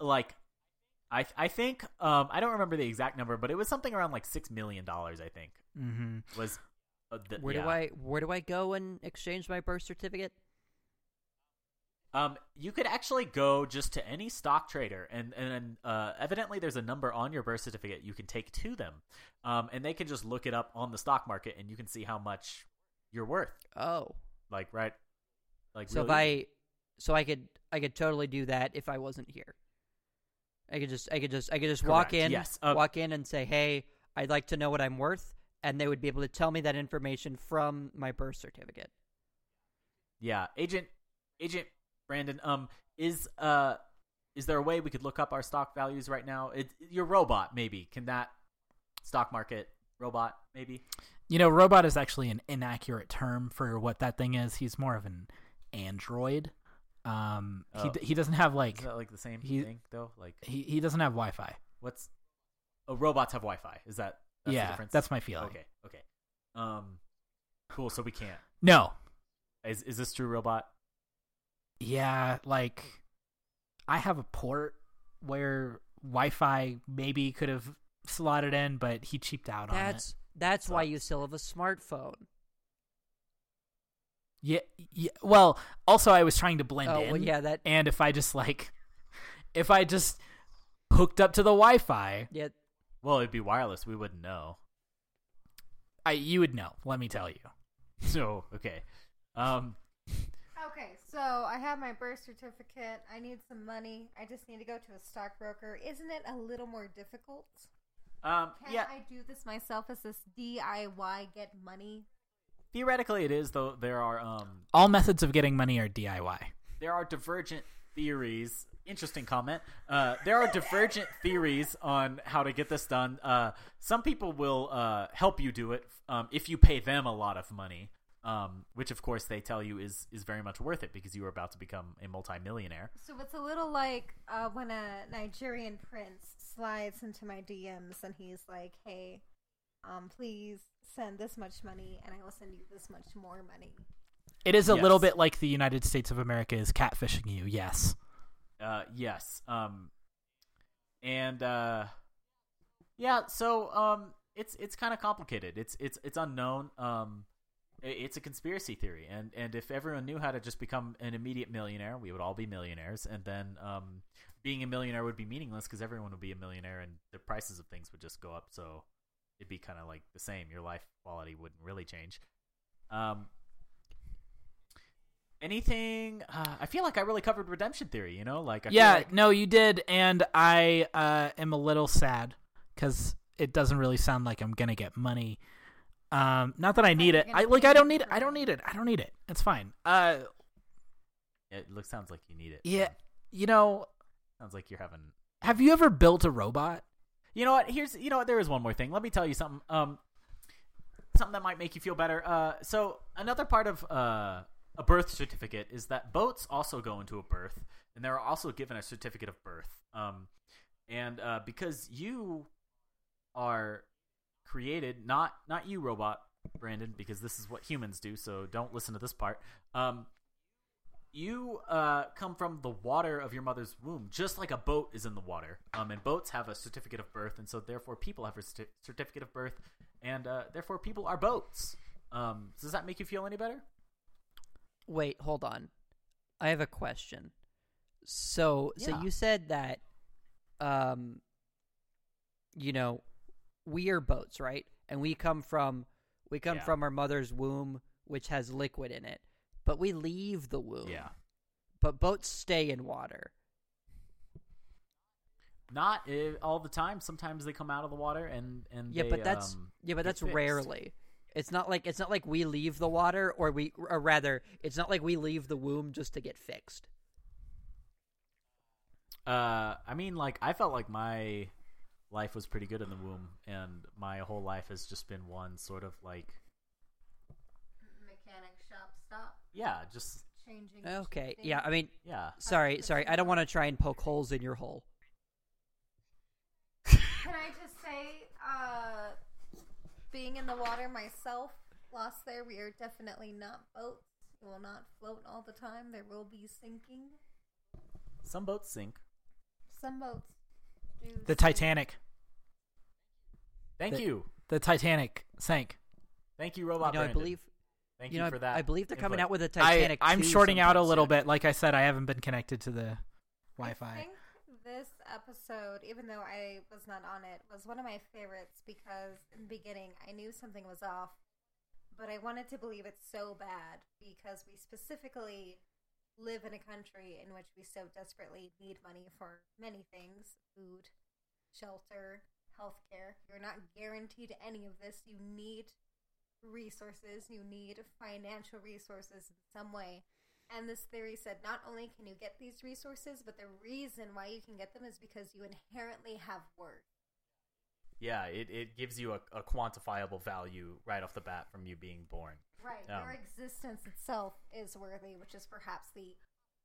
Like i i think um i don't remember the exact number but it was something around like 6 million dollars i think Mm-hmm. was uh, the, Where do. I where do I go and exchange my birth certificate? Um, you could actually go just to any stock trader, and and uh, evidently there's a number on your birth certificate you can take to them, um, and they can just look it up on the stock market, and you can see how much you're worth. Oh, Like right, like so if I so I could I could totally do that if I wasn't here. I could just I could just I could just walk in, yes. Uh, walk in and say, "Hey, I'd like to know what I'm worth," and they would be able to tell me that information from my birth certificate. yeah, agent agent Brandon, um, is uh, is there a way we could look up our stock values right now? It, your robot maybe can that stock market robot maybe? You know, robot is actually an inaccurate term for what that thing is. He's more of an android. Um, he Oh. d- he doesn't have like Is that like the same he- thing though? Like he he doesn't have Wi-Fi. what's oh robots have Wi-Fi? Is that that's the yeah, difference? that's my feeling. Okay, okay. Um, cool. So we can't. No, Is is this true, robot? Yeah, like I have a port where Wi-Fi maybe could have slotted in, but he cheaped out on it. That's That's why you still have a smartphone. Yeah, yeah. Well, also I was trying to blend Oh, in. well, yeah, that- And if I just like, if I just hooked up to the Wi-Fi, Yeah, Well, it'd be wireless. We wouldn't know. I you would know. Let me tell you. So okay. Um. Okay, so I have my birth certificate. I need some money. I just need to go to a stockbroker. Isn't it a little more difficult? Um. Can yeah. I do this myself as this DIY get money? Theoretically, it is though. There are um. All methods of getting money are DIY. there are divergent theories. Interesting comment. Uh, there are divergent theories on how to get this done. Uh, some people will uh, help you do it um, if you pay them a lot of money, um, which of course they tell you is is very much worth it because you are about to become a multimillionaire. So it's a little like uh, when a Nigerian prince slides into my DMs and he's like, "Hey, um, please send this much money, and I will send you this much more money." It is a Yes. little bit like the United States of America is catfishing you. Yes. Uh, yes. Um, and uh, yeah. So um, it's it's kind of complicated. It's it's it's unknown. Um, i- it's a conspiracy theory, and and if everyone knew how to just become an immediate millionaire, we would all be millionaires, and then um, being a millionaire would be meaningless because everyone would be a millionaire, and the prices of things would just go up. So it'd be kind of like the same. Your life quality wouldn't really change. Um, anything? Uh, I feel like I really covered redemption theory. You know, like I yeah. like- No, you did, and I uh, am a little sad because it doesn't really sound like I'm gonna get money. Um, not that I need it. I like. I don't need it. I don't need it. I don't need it. It's fine. Uh, It looks sounds like you need it. yeah. You know, Sounds like you're having. have you ever built a robot? You know what? Here's you know what? There is one more thing. Let me tell you something. Um, something that might make you feel better. Uh, so another part of uh a birth certificate is that boats also go into a birth, and they're also given a certificate of birth. Um, and uh, because you are created, not not you, robot Brandon, because this is what humans do. So don't listen to this part. Um, you uh, come from the water of your mother's womb, just like a boat is in the water. Um, and boats have a certificate of birth, and so therefore people have a certi- certificate of birth, and uh, therefore people are boats. Um, does that make you feel any better? Wait, hold on. I have a question. So, so you said that, um, you know, we are boats, right? And we come from we come Yeah. from our mother's womb, which has liquid in it, but we leave the womb. Yeah. But boats stay in water. Not uh, all the time. Sometimes they come out of the water, and and Yeah, they, but that's um, yeah, but that's fixed. rarely. It's not like it's not like we leave the water, or we, or rather, it's not like we leave the womb just to get fixed. Uh, I mean, like I felt like my life was pretty good in the womb, and my whole life has just been one sort of like Mechanic shop stop yeah, just changing. Okay, things. yeah. I mean, yeah. sorry, sorry. I don't want to try and poke holes in your hole. Can I just say, uh, being in the water myself, lost there, we are definitely not boats. We will not float all the time. There will be sinking. Some boats sink. Some boats do. The. Titanic. Thank The- you, The Titanic sank. thank you, robot. you know, I believe Thank you you, know, for I- that. I believe they're coming out with a Titanic. I'm shorting out a little soon. bit. Like I said, I haven't been connected to the Wi-Fi. think this episode, even though I was not on it, was one of my favorites because in the beginning I knew something was off, but I wanted to believe it so bad because we specifically live in a country in which we so desperately need money for many things food, shelter, healthcare. You're not guaranteed any of this. You need resources, you need financial resources in some way. And this theory said not only can you get these resources, but the reason why you can get them is because you inherently have worth. Yeah, it, it gives you a, a quantifiable value right off the bat from you being born. Right. Um, Your existence itself is worthy, which is perhaps the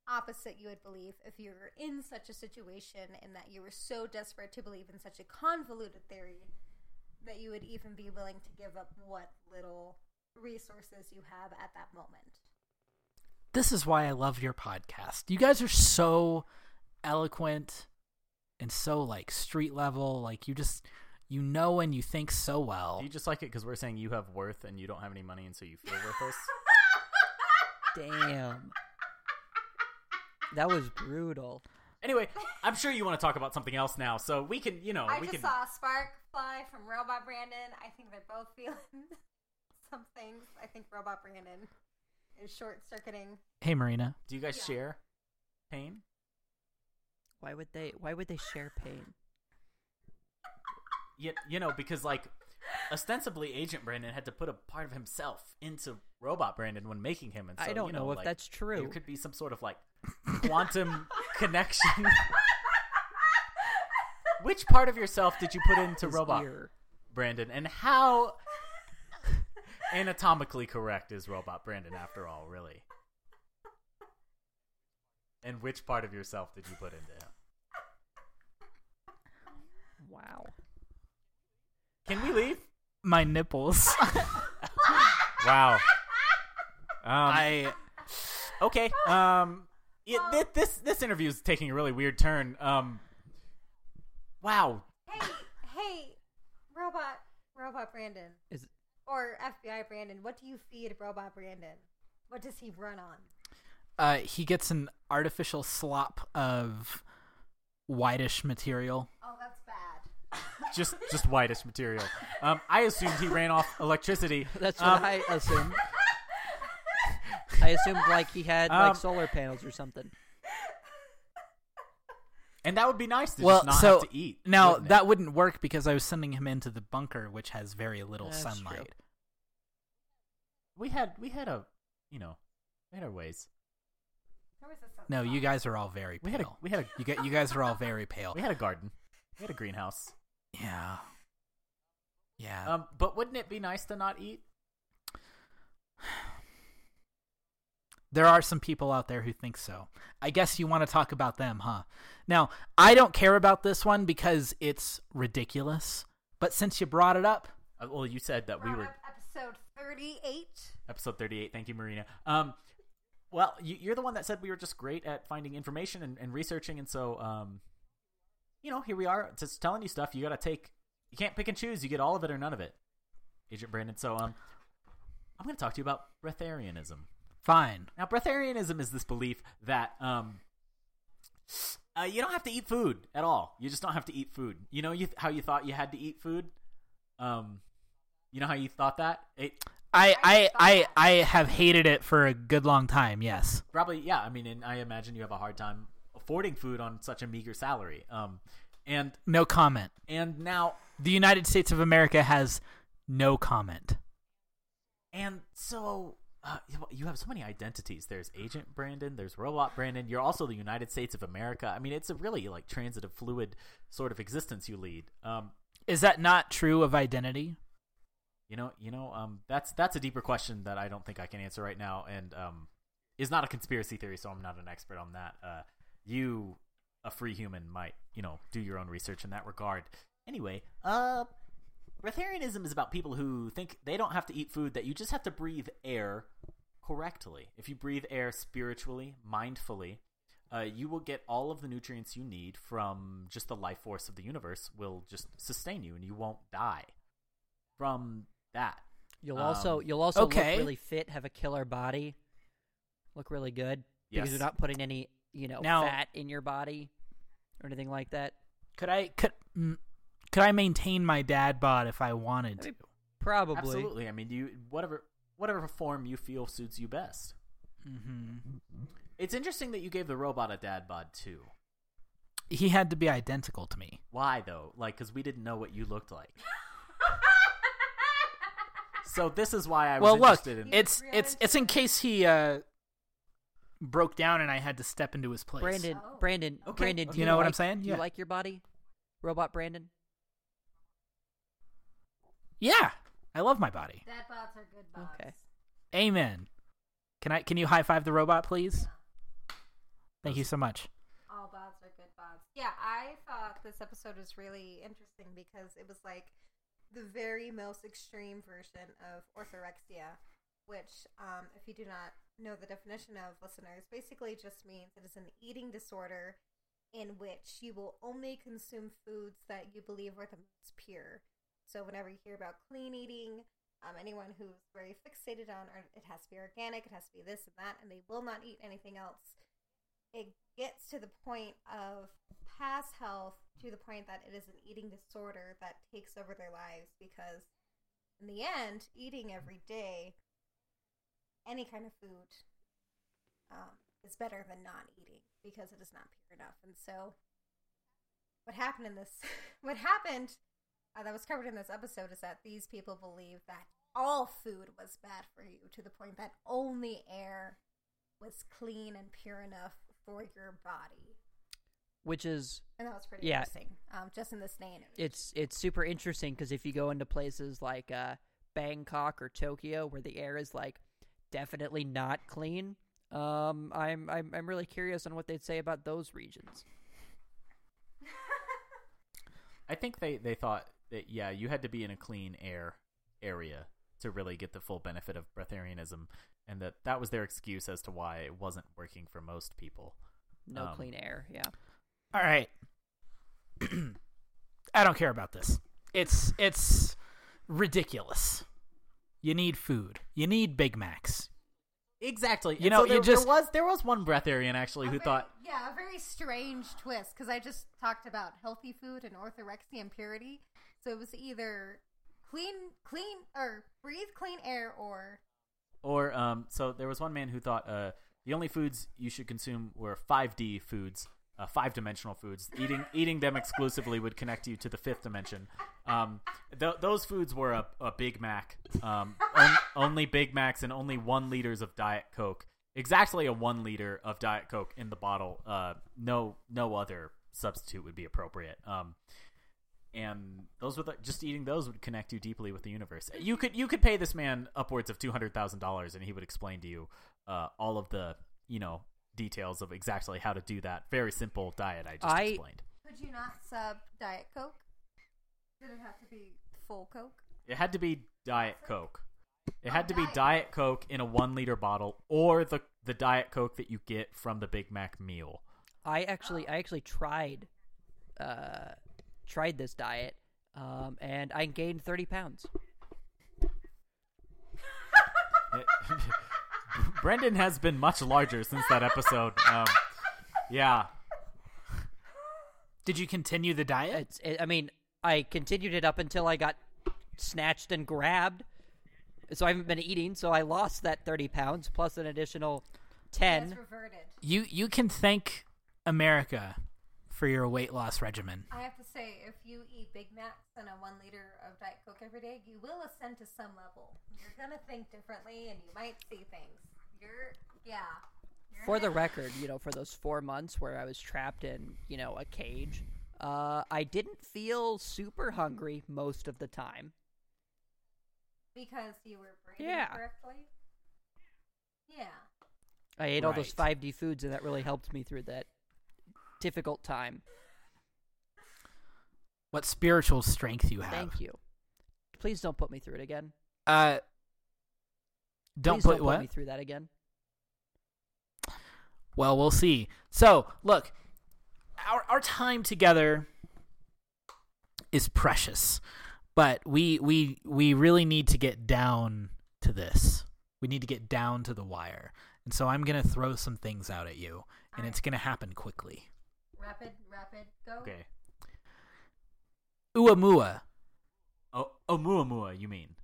opposite you would believe if you were in such a situation and that you were so desperate to believe in such a convoluted theory that you would even be willing to give up what little resources you have at that moment. This is why I love your podcast. You guys are so eloquent and so like street level. Like you just You know and you think so well. Do you just like it because we're saying you have worth and you don't have any money and so you feel worthless? Damn. That was brutal. anyway, I'm sure you want to talk about something else now, so we can, you know, I we just can. saw a spark fly from Robot Brandon. I think they're both feeling some things. I think Robot Brandon is short circuiting. hey, Marina. Do you guys Yeah. share pain? Why would they? Why would they share pain? You, you know, because like ostensibly Agent Brandon had to put a part of himself into Robot Brandon when making him, and so, I don't you know, know if like, that's true. There could be some sort of like quantum connection. Which part of yourself did you put into His Robot ear. Brandon, and how anatomically correct is Robot Brandon after all, really? And which part of yourself did you put into him? Wow. Can we leave? My nipples. Wow. Um, I okay. Um, yeah, thi- this this interview is taking a really weird turn. Um, wow. Hey, hey, Robot, Robot Brandon, Is or FBI Brandon. What do you feed Robot Brandon? What does he run on? uh, he gets an artificial slop of whitish material. Oh, that's bad. Just just whitish material. Um, I assumed he ran off electricity. that's what Um, I assumed. I assumed like he had Um, like solar panels or something. And that would be nice to well, just not so have to eat. now wouldn't that wouldn't work because I was sending him into the bunker, which has very little That's sunlight. true. we had we had a you know we had our ways. There was a sun No, you guys are all very We had a we had a you, get, you guys are all very pale. we had a garden. We had a greenhouse. Yeah. Yeah. Um, but wouldn't it be nice to not eat? there are some people out there who think so. I guess you want to talk about them, huh? Now, I don't care about this one because it's ridiculous. But since you brought it up, Uh, well, you said that we were up episode thirty-eight. episode 38 thank you marina um well you, you're the one that said we were just great at finding information and, and researching and so um you know here we are just telling you stuff. You gotta take you can't pick and choose. You get all of it or none of it. Agent brandon so um i'm gonna talk to you about breatharianism. Fine. now breatharianism is this belief that um uh, you don't have to eat food at all. You just don't have to eat food. You know you how you thought you had to eat food? Um you know how you thought that? It I, I, I, I have hated it for a good long time, yes. Probably, yeah. I mean, and I imagine you have a hard time affording food on such a meager salary. Um, and No comment. and now The United States of America has no comment. and so uh, you- have so many identities. There's Agent Brandon. There's Robot Brandon. You're also the United States of America. I mean, it's a really like transitive, fluid sort of existence you lead. Um, Is that not true of identity? you know, you know, um, that's that's a deeper question that I don't think I can answer right now, and um, is not a conspiracy theory, so I'm not an expert on that. Uh, you, a free human, might you know do your own research in that regard. Anyway, uh, breatharianism is about people who think they don't have to eat food; that you just have to breathe air correctly. If you breathe air spiritually, mindfully, uh, you will get all of the nutrients you need from just the life force of the universe. Will just sustain you, and you won't die from that. You'll also Um, you'll also okay. look really fit, have a killer body, look really good because Yes. you're not putting any you know Now- fat in your body or anything like that. Could I could mm, could I maintain my dad bod if I wanted I to? Probably. Absolutely. I mean, you whatever whatever form you feel suits you best. hmm It's interesting that you gave the robot a dad bod too. He had to be identical to me. Why though? Like, because we didn't know what you looked like. So this is why I was well, look, interested in. it's it's it's in case he uh broke down and I had to step into his place. Brandon, Oh. Brandon, Okay, Brandon. Do You know what I'm saying? Do Yeah. you like your body, robot Brandon? Yeah, I love my body. Dad bots are good bots. Okay. Amen. Can I can you high five the robot, please? Thank you so much. All bots are good bots. Yeah, I thought this episode was really interesting because it was like the very most extreme version of orthorexia, which, um, if you do not know the definition of listeners, basically just means it is an eating disorder in which you will only consume foods that you believe are the most pure. So whenever you hear about clean eating, um, anyone who's very fixated on it has to be organic, it has to be this and that, and they will not eat anything else. It gets to the point of past health to the point that it is an eating disorder that takes over their lives because in the end, eating every day, any kind of food, um, is better than not eating because it is not pure enough. And so, what happened in this, what happened uh, that was covered in this episode is that these people believe that all food was bad for you to the point that only air was clean and pure enough for your body. which is And that was pretty Yeah. interesting. Um, just in this day and age. it's it's super interesting because if you go into places like uh, Bangkok or Tokyo where the air is like definitely not clean, um, I'm I'm I'm really curious on what they'd say about those regions. I think they, they thought that yeah, you had to be in a clean air area to really get the full benefit of breatharianism, and that that was their excuse as to why it wasn't working for most people. No Um, clean air, yeah. All right. I don't care about this. It's it's ridiculous. You need food. You need Big Macs. Exactly. You And know, so you there, just- there was there was one breatharian actually who very- thought yeah, a very strange twist because I just talked about healthy food and orthorexia and purity. So it was either clean, clean, or breathe clean air, or Or um, so there was one man who thought uh, the only foods you should consume were 5D foods, uh, five dimensional foods. Eating eating them exclusively would connect you to the fifth dimension. Um, th- those foods were a, a Big Mac, um, on- only Big Macs and only one liters of Diet Coke. Exactly a one liter of Diet Coke in the bottle. Uh, no no other substitute would be appropriate. Um, and those were just eating those would connect you deeply with the universe. You could you could pay this man upwards of two hundred thousand dollars, and he would explain to you uh, all of the you know details of exactly how to do that very simple diet I just I- explained. could you not sub Diet Coke? Did it have to be full Coke? It had to be Diet Coke. It had to be Diet Diet Coke in a one liter bottle, or the the Diet Coke that you get from the Big Mac meal. I actually I actually tried uh tried this diet um and I gained 30 pounds. Brendan has been much larger since that episode. Um, yeah, Did you continue the diet? It's it, I mean, I continued it up until I got snatched and grabbed. So I haven't been eating, so I lost that 30 pounds plus an additional 10. Reverted. You you can thank America for your weight loss regimen. I have to say, if you eat Big Macs and a one liter of Diet Coke every day, you will ascend to some level. You're gonna think differently, and you might see things. You're, yeah. You're For the record, you know, for those 4 months where I was trapped in, you know, a cage, uh I didn't feel super hungry most of the time. because you were breathing Yeah. correctly. Yeah. I ate all those 5D foods and that really helped me through that difficult time. What spiritual strength you have. Thank you. Please don't put me through it again. Uh don't Please put don't put what? me through that again. Well, we'll see. So, look, our our time together is precious, but we we we really need to get down to this. We need to get down to the wire. And so I'm going to throw some things out at you, and it's going to happen quickly. Rapid, rapid, go. okay. Uamua. Oh, Oumuamua, you mean?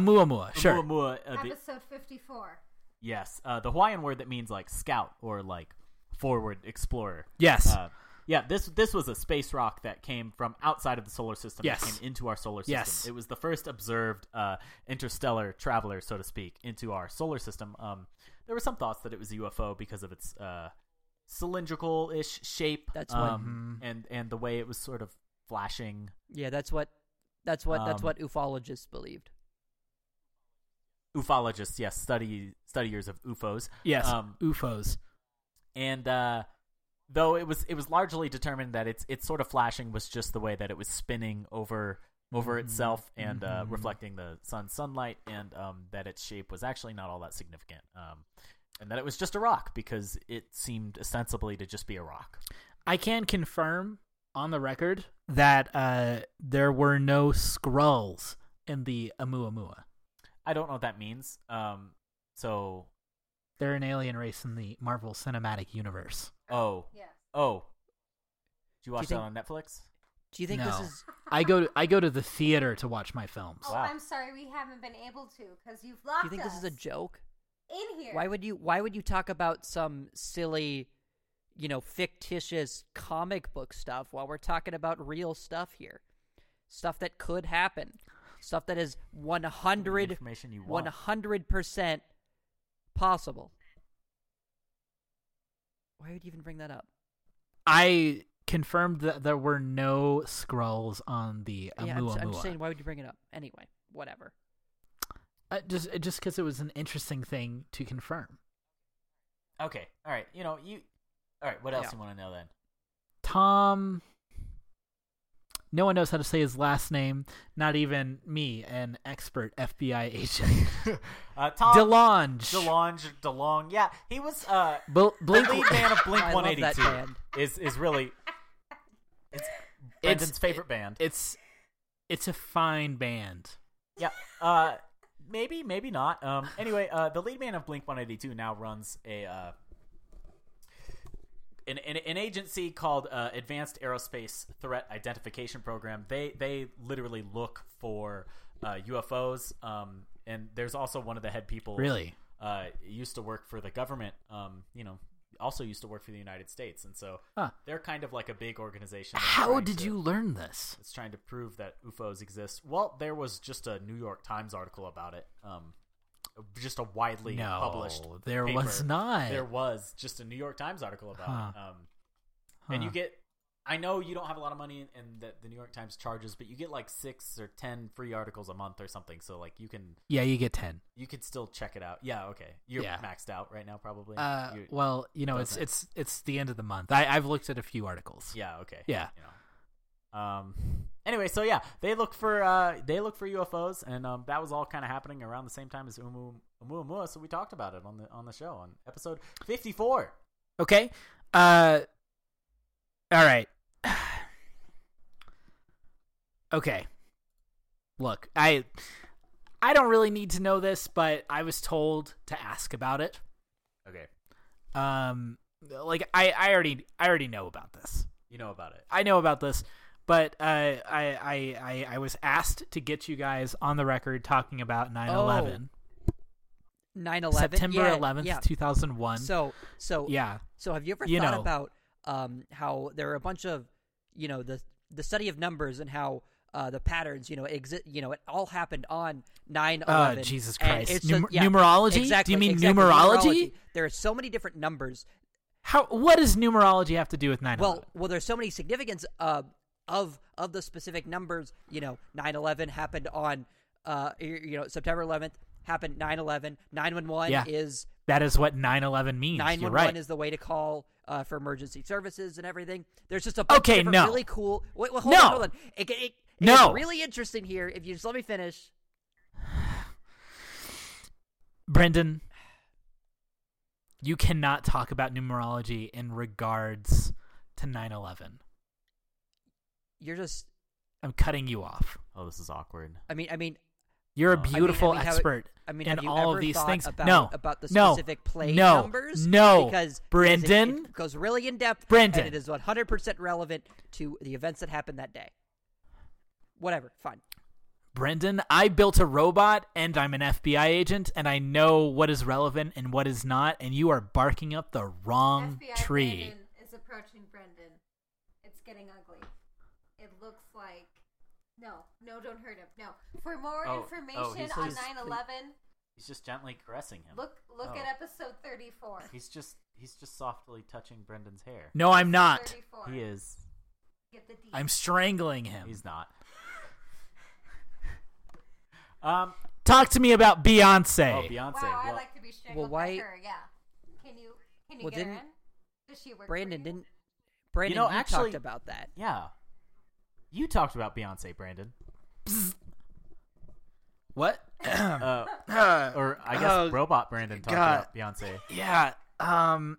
Amuamua, sure. Oumuamua, uh, the, Episode 54. yes, uh, the Hawaiian word that means like scout or like forward explorer. Yes. Uh, yeah, this this was a space rock that came from outside of the solar system. Yes. that came into our solar system. Yes. It was the first observed uh, interstellar traveler, so to speak, into our solar system. Um, there were some thoughts that it was a UFO because of its uh, cylindrical-ish shape. That's what- um, and and the way it was sort of flashing. Yeah, that's what that's what that's Um, what ufologists believed. Ufologists, yes, study studiers of UFOs. yes. Um, UFOs. and uh, though it was it was largely determined that its its sort of flashing was just the way that it was spinning over over itself and uh, Mhm. reflecting the sun's sunlight, and um, that its shape was actually not all that significant, um, and that it was just a rock because it seemed ostensibly to just be a rock. I can confirm on the record that uh, there were no Skrulls in the Amuamua. I don't know what that means. Um, so They're an alien race in the Marvel Cinematic Universe. oh yeah. oh, did you watch think- that on Netflix? Do you think no. this is? I go to I go to the theater to watch my films. Oh, Wow. I'm sorry, we haven't been able to because you've locked Do you think this is a joke? in here. Why would you? Why would you talk about some silly, you know, fictitious comic book stuff while we're talking about real stuff here? Stuff that could happen. Stuff that is one hundred information you want. hundred percent possible. Why would you even bring that up? I confirmed that there were no Skrulls on the yeah, I'm, Amuamua. s- I'm just saying, why would you bring it up anyway? Whatever. Uh, just just because it was an interesting thing to confirm. Okay, all right. You know you. All right. What else Yeah. you want to know then? Tom. No one knows how to say his last name. Not even me, an expert FBI agent. Uh, Tom Delange. DeLonge, DeLong. Yeah, he was uh, Bl- the lead man of Blink I love that 182. band. Is is really it's Brendan's favorite band. It's it's a fine band. Yeah. Uh, maybe, maybe not. Um. Anyway, uh, the lead man of Blink 182 now runs a uh, an, an, an agency called uh, Advanced Aerospace Threat Identification Program. They they literally look for uh, UFOs. Um, and there's also one of the head people. Really? Uh, used to work for the government. Um, you know, also used to work for the United States, and so Huh. they're kind of like a big organization. How did to- you learn this? it's trying to prove that UFOs exist. Well, there was just a New York Times article about it. Um, just a widely No, published. there paper. was not. There was just a New York Times article about it. Huh. Um, and you get. I know you don't have a lot of money, and that the New York Times charges, but you get like six or ten free articles a month or something. So like you can Yeah, you get ten. you could still check it out. Yeah, okay. You're Yeah. maxed out right now, probably. Uh, You- well, you know, it's it's it's the end of the month. I, I've looked at a few articles. Yeah. Okay. Yeah. You know. Um. Anyway, so yeah, they look for uh they look for UFOs, and um that was all kind of happening around the same time as Umu. So we talked about it on the on the show on episode fifty four. Okay. Uh. All right. okay. Look, I I don't really need to know this, but I was told to ask about it. Okay. Um, like I I already I already know about this. You know about it. I know about this, but uh, I, I I I was asked to get you guys on the record talking about 9/11, 9/11. September yeah, 11th, Yeah. 2001. So so yeah, So have you ever You thought know. about um, how there are a bunch of, you know, the the study of numbers and how uh, the patterns, you know, exist. You know, it all happened on 9 Oh, Jesus Christ. just- yeah, numerology? Do you mean exactly, numerology? There are so many different numbers. how what does numerology have to do with 9/11? Well, well, there's so many significance uh, of of the specific numbers. You know, 9/11 happened on, uh, you know, September 11th happened 9/11. 911 Yeah. is that is what 9/11 means. You're 911 right. is the way to call uh, for emergency services and everything. There's just a bunch Okay, of no. really cool. Wait, wait, hold No. on, hold on. It, it, it No. really interesting here. If you just let me finish. Brendan, you cannot talk about numerology in regards to 9/11. You're just. I'm cutting you off. Oh, this is awkward. I mean, I mean, You're a mean- I beautiful mean, have it- expert. I mean, in have you all ever of these thought things. About, no, about the no, specific play no, numbers? no, because Brendan, it, it goes really in depth. Brendan. and it is 100 percent relevant to the events that happened that day. Whatever, fine. Brendan, I built a robot and I'm an FBI agent and I know what is relevant and what is not, and you are barking up the wrong FBI tree. Brandon is approaching Brendan. It's getting ugly. It looks like no, no, don't hurt him. No. For more Oh, oh, information he's- on he's- 9/11, He's just gently caressing him. look look Oh. at episode 34. He's just he's just softly touching Brendan's hair. No, I'm not. 34. He is. Get the D. I'm strangling him. He's not. Um. Talk to me about Beyonce. Oh, Beyonce. wow, I well, like to be strangled why- by her. Yeah. Can you can you Well, get her didn't- in? Does she work? Brandon for you? didn't. Brandon, know, you actually- talked about that. yeah. You talked about Beyonce, Brandon. what? Uh, Uh, or I guess Oh, Robot Brandon talked God. about Beyonce. yeah. Um.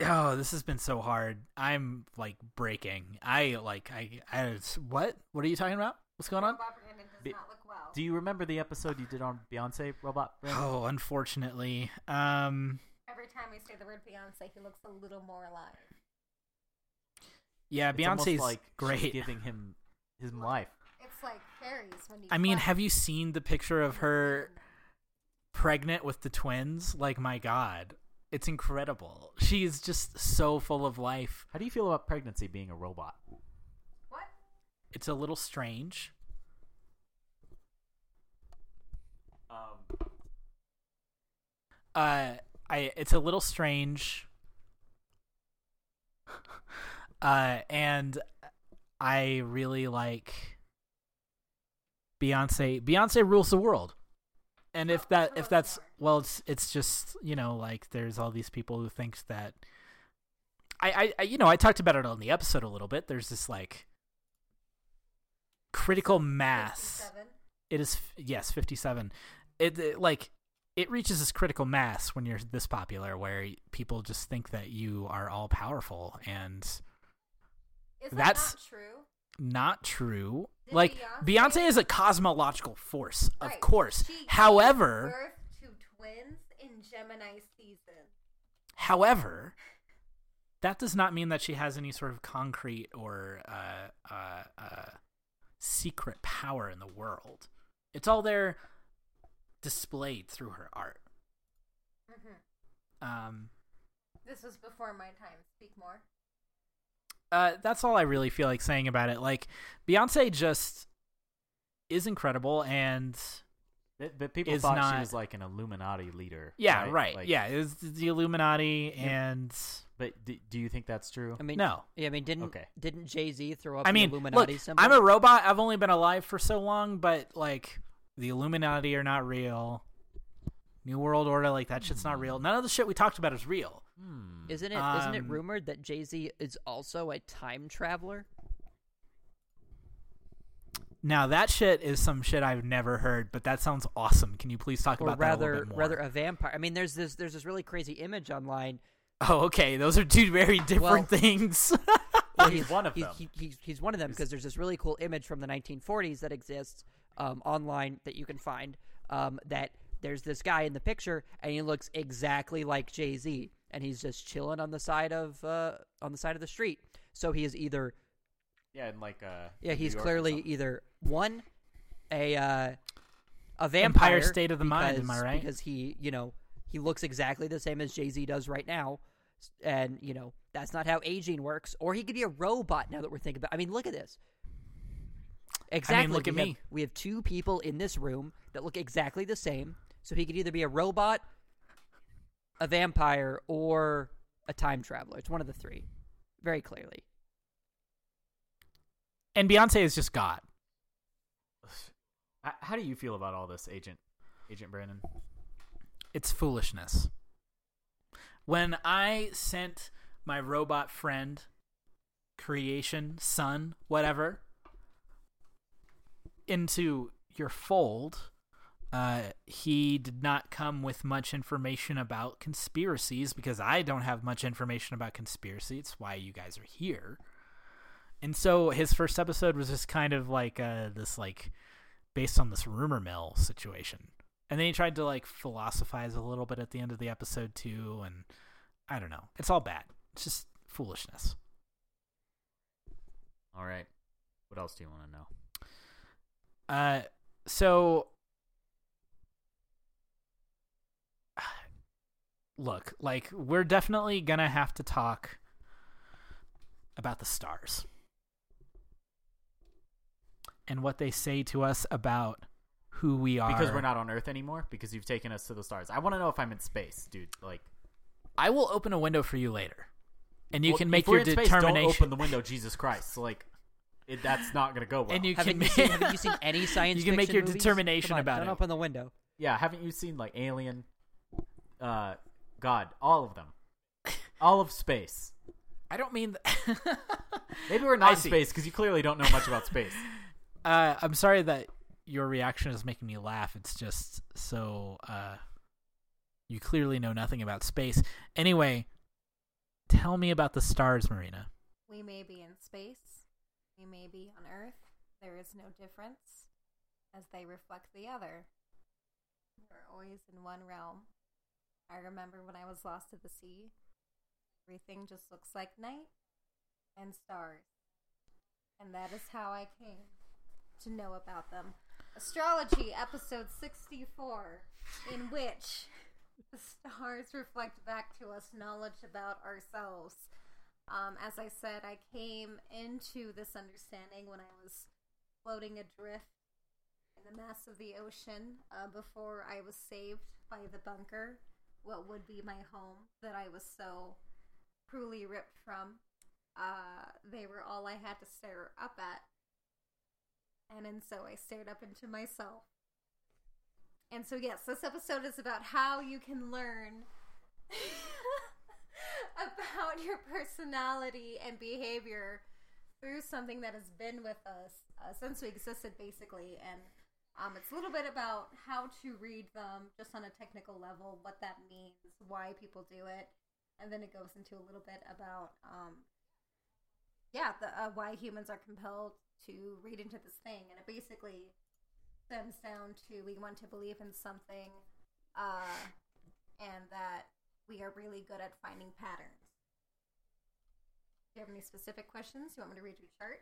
Oh, this has been so hard. I'm like breaking. I like I I what? What are you talking about? What's going on? Brandon does Be- not look well. Do you remember the episode you did on Beyonce robot? Brandon? Oh, unfortunately. Um Every time we say the word Beyonce, he looks a little more alive. Yeah, It's almost Beyonce's like she's great. giving him his life. It's like fairies when you. I mean, clap. have you seen the picture of her pregnant with the twins? Like my god. It's incredible. She's just so full of life. How do you feel about pregnancy being a robot? What? It's a little strange. Um, Uh, I it's a little strange. uh, and I really like Beyonce. Beyonce rules the world. And if that if that's well, it's it's just you know like there's all these people who thinks that. I, I, I you know I talked about it on the episode a little bit. There's this like critical mass 57? it is yes 57 it, it like it reaches this critical mass when you're this popular where people just think that you are all powerful and Is that That's- not true? not true Did like Beyonce- beyonce is a cosmological force of course She however birth to twins in Gemini season. however that does not mean that she has any sort of concrete or uh, uh, uh, secret power in the world it's all there displayed through her art hmm um This was before my time. Speak more. Uh, that's all I really feel like saying about it. Like Beyonce just is incredible, and but, but people Is thought not- she was like an Illuminati leader. yeah, right, Like, yeah, it was the Illuminati, and But do, do you think that's true? I mean, no, yeah, I mean, didn't Okay. didn't Jay Z throw up I the mean, Illuminati look, symbol? I'm a robot. I've only been alive for so long, but like the Illuminati are not real. New World Order, like that shit's not real. None of the shit we talked about is real. Hmm. Isn't it? not it Um, rumored that Jay Z is also a time traveler? Now that shit is some shit I've never heard, but that sounds awesome. Can you please talk or about that a rather, little bit more? rather a vampire. I mean, there's this there's this really crazy image online. oh, okay, those are two very different Well- things. Well, he's one of He's, them. he, he's, he's one of them because there's this really cool image from the 1940s that exists um, online that you can find. Um, that there's this guy in the picture and he looks exactly like Jay Z, and he's just chilling on the side of uh, on the side of the street. So he is either yeah, in like uh. yeah, he's clearly either one a uh, a vampire State of the Mind, am I because- right? Because he, you know, he looks exactly the same as Jay Z does right now, and you know that's not how aging works. Or he could be a robot. Now that we're thinking about, I mean, look at this. Exactly. look we at have- me. we have two people in this room that look exactly the same. So he could either be a robot, a vampire, or a time traveler. It's one of the three, very clearly. and Beyonce is just God. How do you feel about all this, Agent Agent Brandon? It's foolishness. When I sent my robot friend, creation, son, whatever, into your fold, uh, he did not come with much information about conspiracies because I don't have much information about conspiracy. It's why you guys are here. And so his first episode was just kind of like uh, this, like, based on this rumor mill situation. And then he tried to like philosophize a little bit at the end of the episode too, and I don't know. It's all bad. It's just foolishness. All right. What else do you want to know? Uh, so look, like we're definitely gonna have to talk about the stars and what they say to us about who we are. Because we're not on Earth anymore. Because you've taken us to the stars. I want to know if I'm in space, dude. Like, I will open a window for you later, and you well, can make if we're your in space, determination. Don't open the window, Jesus Christ. Like, it, that's not gonna go well. and you Haven't can you, make, seen, haven't you seen any science? You can make your movies? determination Come on, about don't it. open the window. yeah, haven't you seen like Alien? Uh, God, all of them, all of space. I don't mean. Th- Maybe we're I not in space because you clearly don't know much about space. uh, I'm sorry that your reaction is making me laugh. It's just so uh, you clearly know nothing about space. Anyway, Tell me about the stars, Marina. We may be in space, we may be on Earth. There is no difference, as they reflect the other. We're always in one realm. I remember when I was lost to the sea, everything just looks like night and stars. And that is how I came to know about them. Astrology, episode 64, in which the stars reflect back to us knowledge about ourselves. Um, as I said, I came into this understanding when I was floating adrift in the mass of the ocean uh, before I was saved by the bunker, what would be my home that I was so cruelly ripped from. Uh, they were all I had to stare up at. And and so I stared up into myself. And so, yes, this episode is about how you can learn about your personality and behavior through something that has been with us uh, since we existed, basically. And um, it's a little bit about how to read them just on a technical level, what that means, why people do it. And then it goes into a little bit about, um, yeah, the, uh, why humans are compelled to read into this thing. And it basically stems down to we want to believe in something uh, and that we are really good at finding patterns. Do you have any specific questions? You want me to read your chart?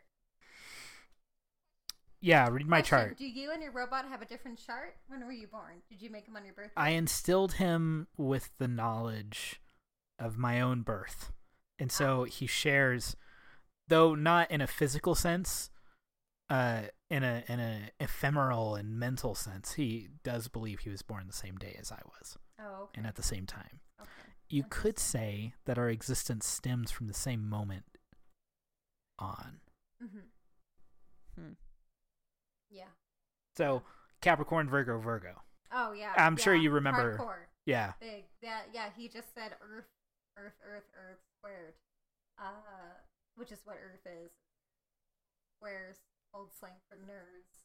Yeah, read my Question, chart. Do you and your robot have a different chart? When were you born? Did you make him on your birthday? I instilled him with the knowledge of my own birth. And so he shares though not in a physical sense, uh in a in a ephemeral and mental sense. He does believe he was born the same day as I was oh, okay. and at the same time. okay. You could say that our existence stems from the same moment on. Mm-hmm. Hmm. Yeah. So Capricorn, Virgo, Virgo. Oh yeah. I'm sure you remember- Hardcore. Yeah. Big. That yeah. He just said Earth, Earth, Earth, Earth squared. Uh, which is what Earth is. Squares, old slang for nerds.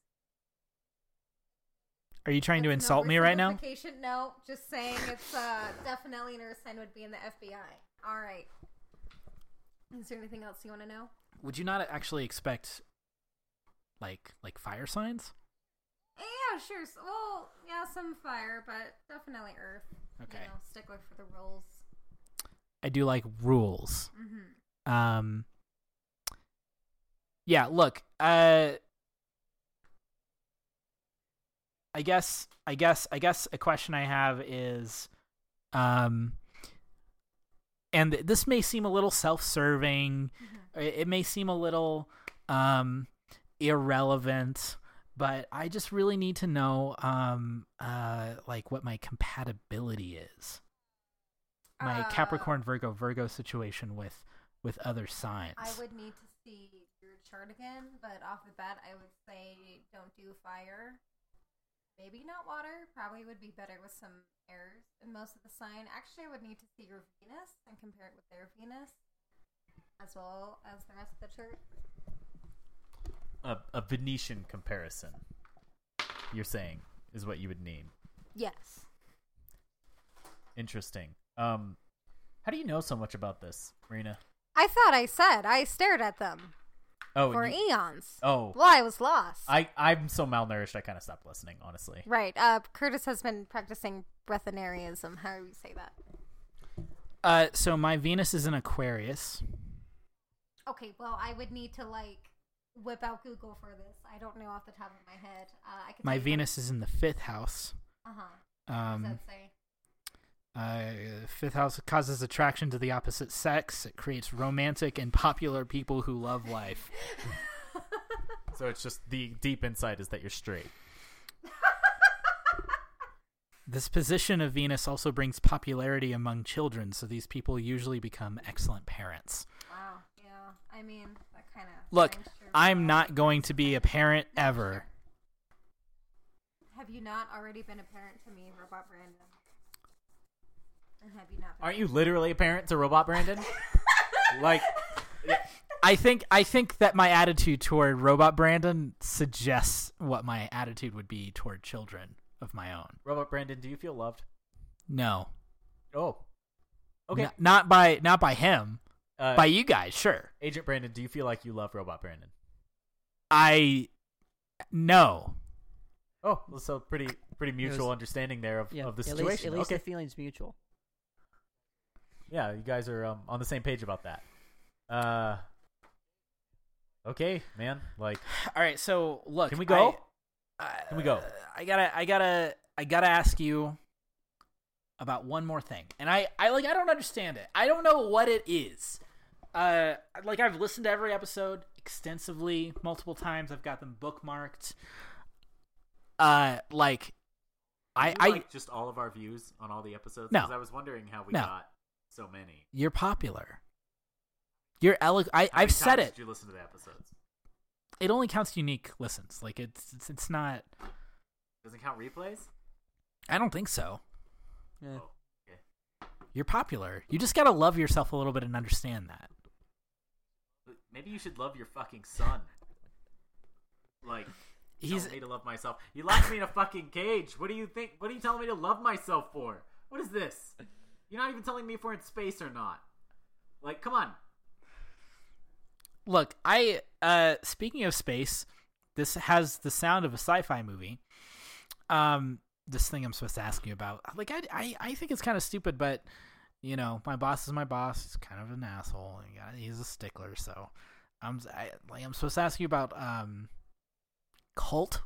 Are you trying to insult no me right now? oversimplification. No, just saying it's uh definitely an Earth sign would be in the FBI. All right. Is there anything else you want to know? Would you not actually expect like like fire signs? Yeah, sure. So, well, yeah, some fire, but definitely Earth. Okay. You know, stickler for the rules. I do like rules. Mm-hmm. Um Yeah, look, uh I guess I guess I guess a question I have is um and this may seem a little self-serving. Mm-hmm. It it may seem a little um irrelevant, but I just really need to know um uh like what my compatibility is. My Uh, Capricorn Virgo Virgo situation with with other signs. I would need to see your chart again, but off the bat, I would say don't do fire. Maybe not water. Probably would be better with some airs in most of the sign. Actually, I would need to see your Venus and compare it with their Venus, as well as the rest of the chart. A, a Venetian comparison. You're saying is what you would need. Yes. Interesting. Um, how do you know so much about this, Marina? I thought I said I stared at them Oh, for you- eons. oh, Well, I was lost. I I'm so malnourished. I kind of stopped listening. Honestly. right. Uh, Curtis has been practicing breatharianism. How do you say that? Uh, so my Venus is in Aquarius. Okay, well, I would need to like whip out Google for this. I don't know off the top of my head. Uh, I could My Venus is in the fifth house. Uh huh. What Um, does that say? uh, fifth house causes attraction to the opposite sex. It creates romantic and popular people who love life. So it's just the deep insight is that you're straight. This position of Venus also brings popularity among children, so these people usually become excellent parents. Wow. Yeah. I mean, that kind of. Look, I'm not going to be a parent ever. Have you not already been a parent to me, Robot Brandon? And have you not? Aren't you literally a parent to Robot Brandon? like, I think I think that my attitude toward Robot Brandon suggests what my attitude would be toward children of my own. Robot Brandon, do you feel loved? No. Oh, Okay. N- not by not by him, Uh, by you guys. Sure. Agent Brandon, do you feel like you love Robot Brandon? I no. Oh, well, so pretty pretty mutual was- understanding there of, Yeah, of the at least, situation. at least okay. the feeling's mutual. yeah, you guys are um, on the same page about that. Uh, okay, man. Like, All right. So look, Can we go? I, Can we go? I gotta, I gotta, I gotta ask you about one more thing, and I, I like, I don't understand it. I don't know what it is. Uh, like I've listened to every episode extensively, multiple times. I've got them bookmarked. Uh, like, I, I, like just all of our views on all the episodes. No. 'Cause I was wondering how we No. got so many. you're popular. You're elo- I I've said times it. Did you listen to the episodes? It only counts unique listens. Like it's, it's, it's not. Doesn't count replays. I don't think so. Yeah. Oh, okay. You're popular. You just gotta love yourself a little bit and understand that. Maybe you should love your fucking son. Like, He's tell me to love myself. You locked me in a fucking cage. What do you think? What are you telling me to love myself for? What is this? You're not even telling me if we're in space or not. Like, come on. look. I uh, speaking of space, this has the sound of a sci-fi movie. Um, this thing I'm supposed to ask you about. Like, I, I, I think it's kind of stupid, but you know, my boss is my boss. He's kind of an asshole. He's a stickler, so I'm, I, like, I'm supposed to ask you about um, cult,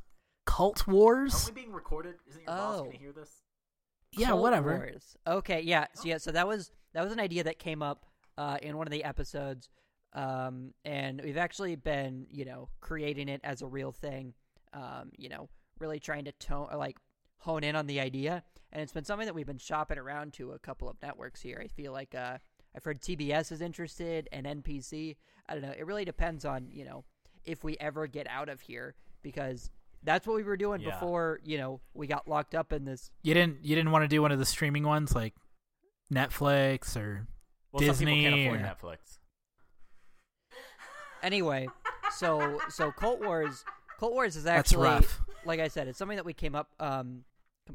cult wars. Aren't we being recorded? Isn't your boss Oh. gonna hear this? yeah, Cult whatever. Wars. Okay, yeah. So yeah, so that was that was an idea that came up uh, in one of the episodes, um, and we've actually been you know creating it as a real thing. Um, you know, really trying to tone like hone in on the idea, and it's been something that we've been shopping around to a couple of networks here. I feel like uh, I've heard TBS is interested and NPC. I don't know. It really depends on you know if we ever get out of here because. That's what we were doing Yeah. before, you know, we got locked up in this You didn't, you didn't want to do one of the streaming ones like Netflix or Well, some people can't Disney afford or- Netflix. anyway, so so Cult Wars, Cult Wars is That's actually rough. like I said, it's something that we came up um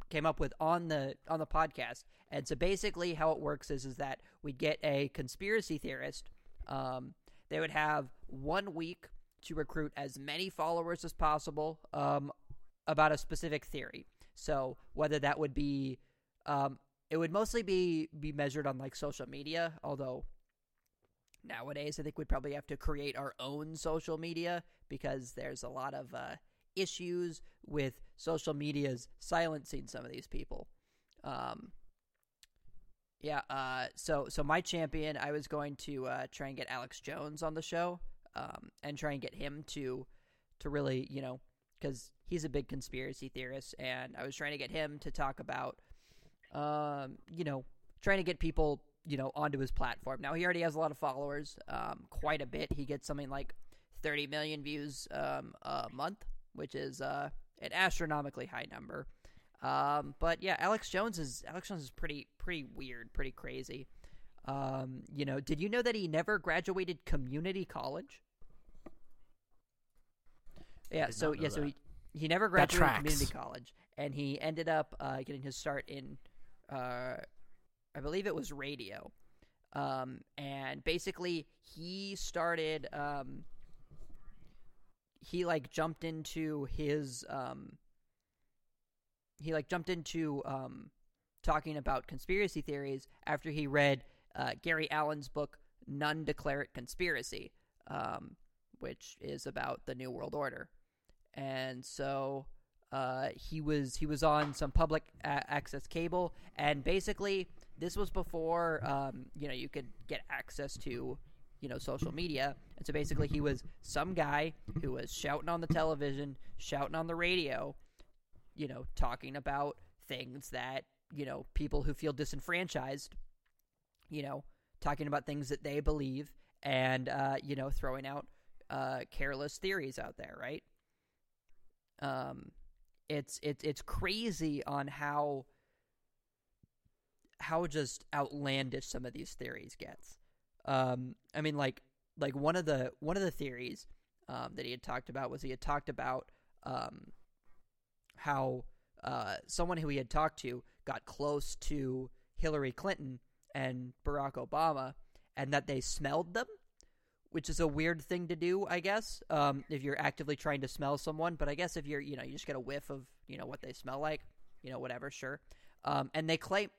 came up with on the on the podcast. And so basically, how it works is is that we'd get a conspiracy theorist. Um, they would have one week to recruit as many followers as possible um, about a specific theory. So whether that would be, um, it would mostly be be measured on like social media. Although nowadays, I think we'd probably have to create our own social media because there's a lot of uh, issues with social media's silencing some of these people. Um, yeah. Uh, so so my champion, I was going to uh, try and get Alex Jones on the show, um, and try and get him to to really, you know, because he's a big conspiracy theorist, and I was trying to get him to talk about, um, you know, trying to get people, you know, onto his platform. Now he already has a lot of followers, um, quite a bit. He gets something like 30 million views um, a month, which is uh, an astronomically high number. Um, but yeah, Alex Jones is Alex Jones is pretty pretty weird, pretty crazy. Um, you know, did you know that he never graduated community college? Yeah, so yeah, so he he never graduated community college, and he ended up uh, getting his start in, uh, I believe it was radio, um, and basically he started, um, he like jumped into his, um, he like jumped into um, talking about conspiracy theories after he read uh, Gary Allen's book "None Dare Call It Conspiracy," um, which is about the New World Order, and so uh, he was he was on some public a- access cable, and basically this was before um, you know you could get access to you know social media, and so basically he was some guy who was shouting on the television, shouting on the radio, you know, talking about things that you know people who feel disenfranchised, you know, talking about things that they believe, and uh, you know, throwing out uh, careless theories out there, right? Um, it's it's it's crazy on how how just outlandish some of these theories gets. Um, I mean, like like one of the one of the theories um, that he had talked about was he had talked about um, how uh, someone who he had talked to got close to Hillary Clinton, and Barack Obama, and that they smelled them, which is a weird thing to do, I guess. Um, if you're actively trying to smell someone, but I guess if you're, you know, you just get a whiff of, you know, what they smell like, you know, whatever, sure. Um, and they claim,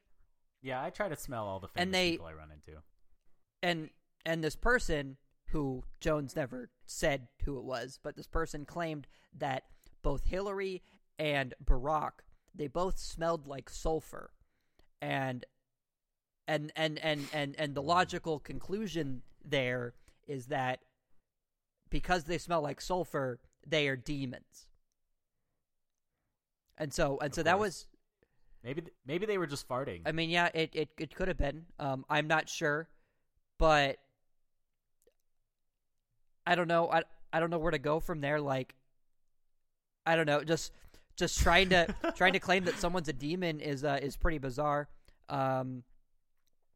Yeah, I try to smell all the famous And they- people I run into. And and this person who Jones never said who it was, but this person claimed that both Hillary and Barack they both smelled like sulfur, and and and and and and the logical conclusion there is that because they smell like sulfur, they are demons. And so and Of so that was Maybe maybe they were just farting. I mean, yeah, it it, it could have been. Um, I'm not sure, but I don't know. I I don't know where to go from there. Like, I don't know. Just just trying to trying to claim that someone's a demon is uh, is pretty bizarre. Um,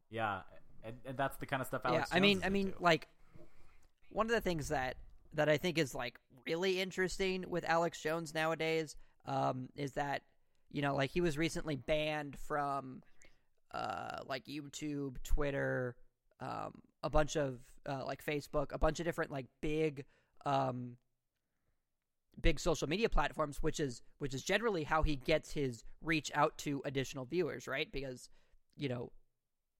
yeah, and, and that's the kind of stuff. yeah, I mean, I mean, into. like one of the things that that I think is like really interesting with Alex Jones nowadays um, is that you know, like he was recently banned from uh, like YouTube, Twitter, um, a bunch of uh, like Facebook, a bunch of different like big um, big social media platforms, which is which is generally how he gets his reach out to additional viewers, right? Because you know,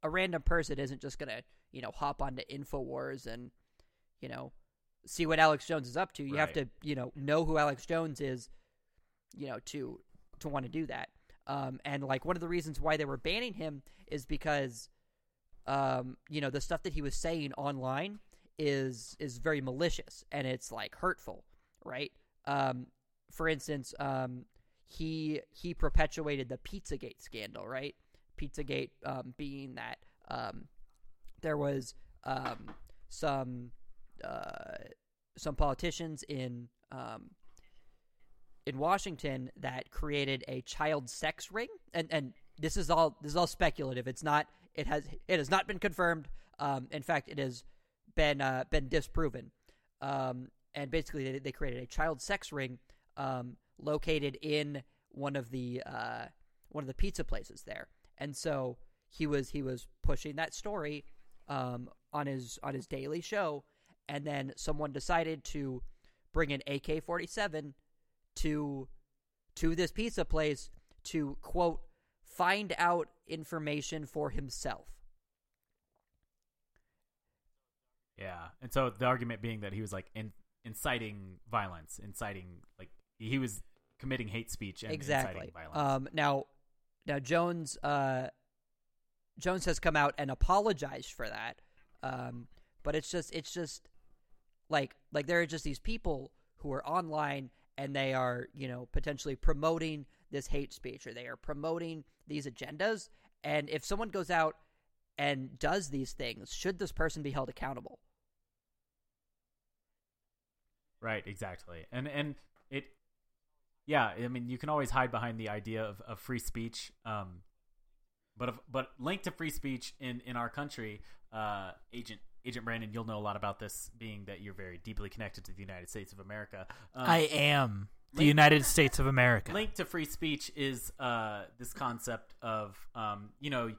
a random person isn't just gonna you know hop onto Infowars and you know see what Alex Jones is up to. You have to you know know who Alex Jones is, you know to to want to do that. Um, and like one of the reasons why they were banning him is because um, you know the stuff that he was saying online is is very malicious and it's like hurtful, right? Um, for instance, um, he he perpetuated the Pizzagate scandal, right? Pizzagate um, being that um, there was um, some uh, some politicians in um, in Washington that created a child sex ring, and and this is all this is all speculative. It's not. It has it has not been confirmed. Um, in fact, it has been uh, been disproven. Um, and basically, they, they created a child sex ring um, located in one of the uh, one of the pizza places there. And so he was he was pushing that story um, on his on his daily show, and then someone decided to bring an AK forty seven to to this pizza place to quote find out information for himself. Yeah, and so the argument being that he was like in, inciting violence, inciting like he was committing hate speech and exactly. inciting violence. Um, now, now Jones uh, Jones has come out and apologized for that. Um, but it's just it's just like like there are just these people who are online and they are you know potentially promoting this hate speech or they are promoting these agendas. And if someone goes out and does these things, should this person be held accountable? Right, exactly. And and it yeah, I mean you can always hide behind the idea of, of free speech. Um but if, but linked to free speech in, in our country, uh, Agent Agent Brandon, you'll know a lot about this, being that you're very deeply connected to the United States of America. Um, I am the Link- United States of America. linked to free speech is uh, this concept of um, you know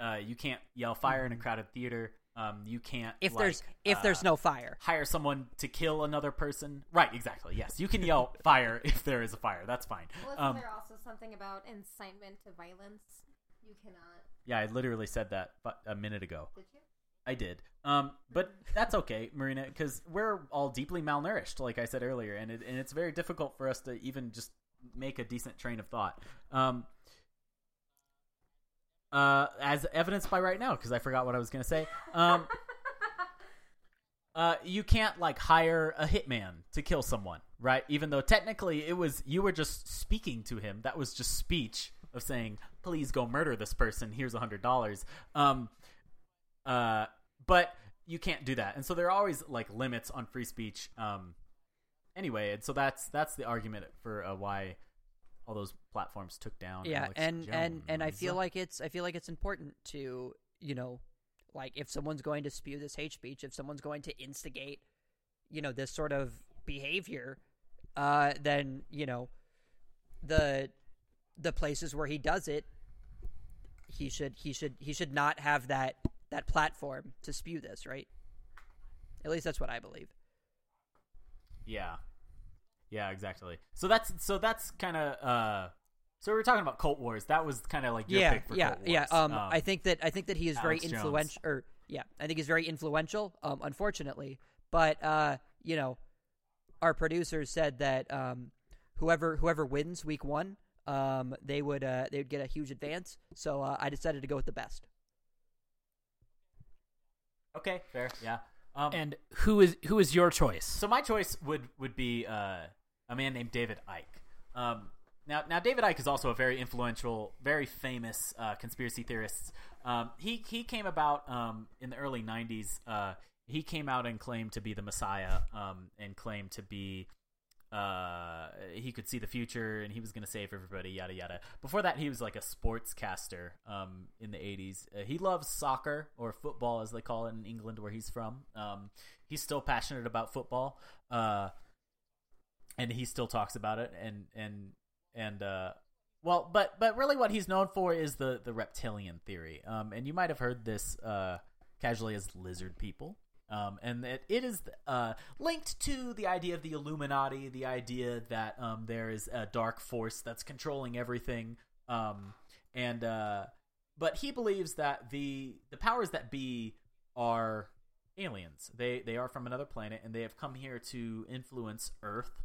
uh, you can't yell fire in a crowded theater. Um, you can't If like, there's if there's uh, no fire. hire someone to kill another person. Right, exactly. Yes, you can yell fire if there is a fire. That's fine. Wasn't Um, there also something about incitement to violence? You cannot. yeah, I literally said that a minute ago. Did you? I did. Um, but that's okay, Marina, because we're all deeply malnourished, like I said earlier, and it, and it's very difficult for us to even just make a decent train of thought. Um, uh, as evidenced by right now, because I forgot what I was going to say. Um, uh, you can't like hire a hitman to kill someone, right? Even though technically it was you were just speaking to him. That was just speech of saying, "Please go murder this person. Here's a hundred dollars." Um, uh, but you can't do that, and so there are always like limits on free speech. Um, anyway, and so that's that's the argument for uh, why all those platforms took down. yeah Alex and and and i feel like it's i feel like it's important to you know like if someone's going to spew this hate speech if someone's going to instigate you know this sort of behavior uh then you know the the places where he does it he should he should he should not have that that platform to spew this, right? At least that's what I believe. Yeah, yeah, exactly. So that's so that's kind of uh. So we were talking about Cult Wars. That was kind of like your yeah, pick for yeah, Cult Wars. yeah. Um, I think that I think that he is very Alex Jones. influential. Or yeah, I think he's very influential. Um, unfortunately, but uh, you know, our producers said that um, whoever whoever wins week one, um, they would uh they would get a huge advance. So uh, I decided to go with the best. Okay, fair, yeah. Um, And who is who is your choice? So my choice would would be uh, a man named David Icke. Um, now, now David Icke is also a very influential, very famous uh, conspiracy theorist. Um, he he came about um, in the early '90s. Uh, he came out and claimed to be the Messiah, um, and claimed to be uh, he could see the future and he was going to save everybody. Yada yada. Before that, he was like a sportscaster um, in the '80s. Uh, he loves soccer or football, as they call it in England, where he's from. Um, he's still passionate about football, uh, and he still talks about it. And and and uh, well, but but really, what he's known for is the the reptilian theory. Um, and you might have heard this uh, casually as lizard people. Um, and it, it is uh, linked to the idea of the Illuminati, the idea that um, there is a dark force that's controlling everything. Um, and uh, but he believes that the the powers that be are aliens. They they are from another planet, and they have come here to influence Earth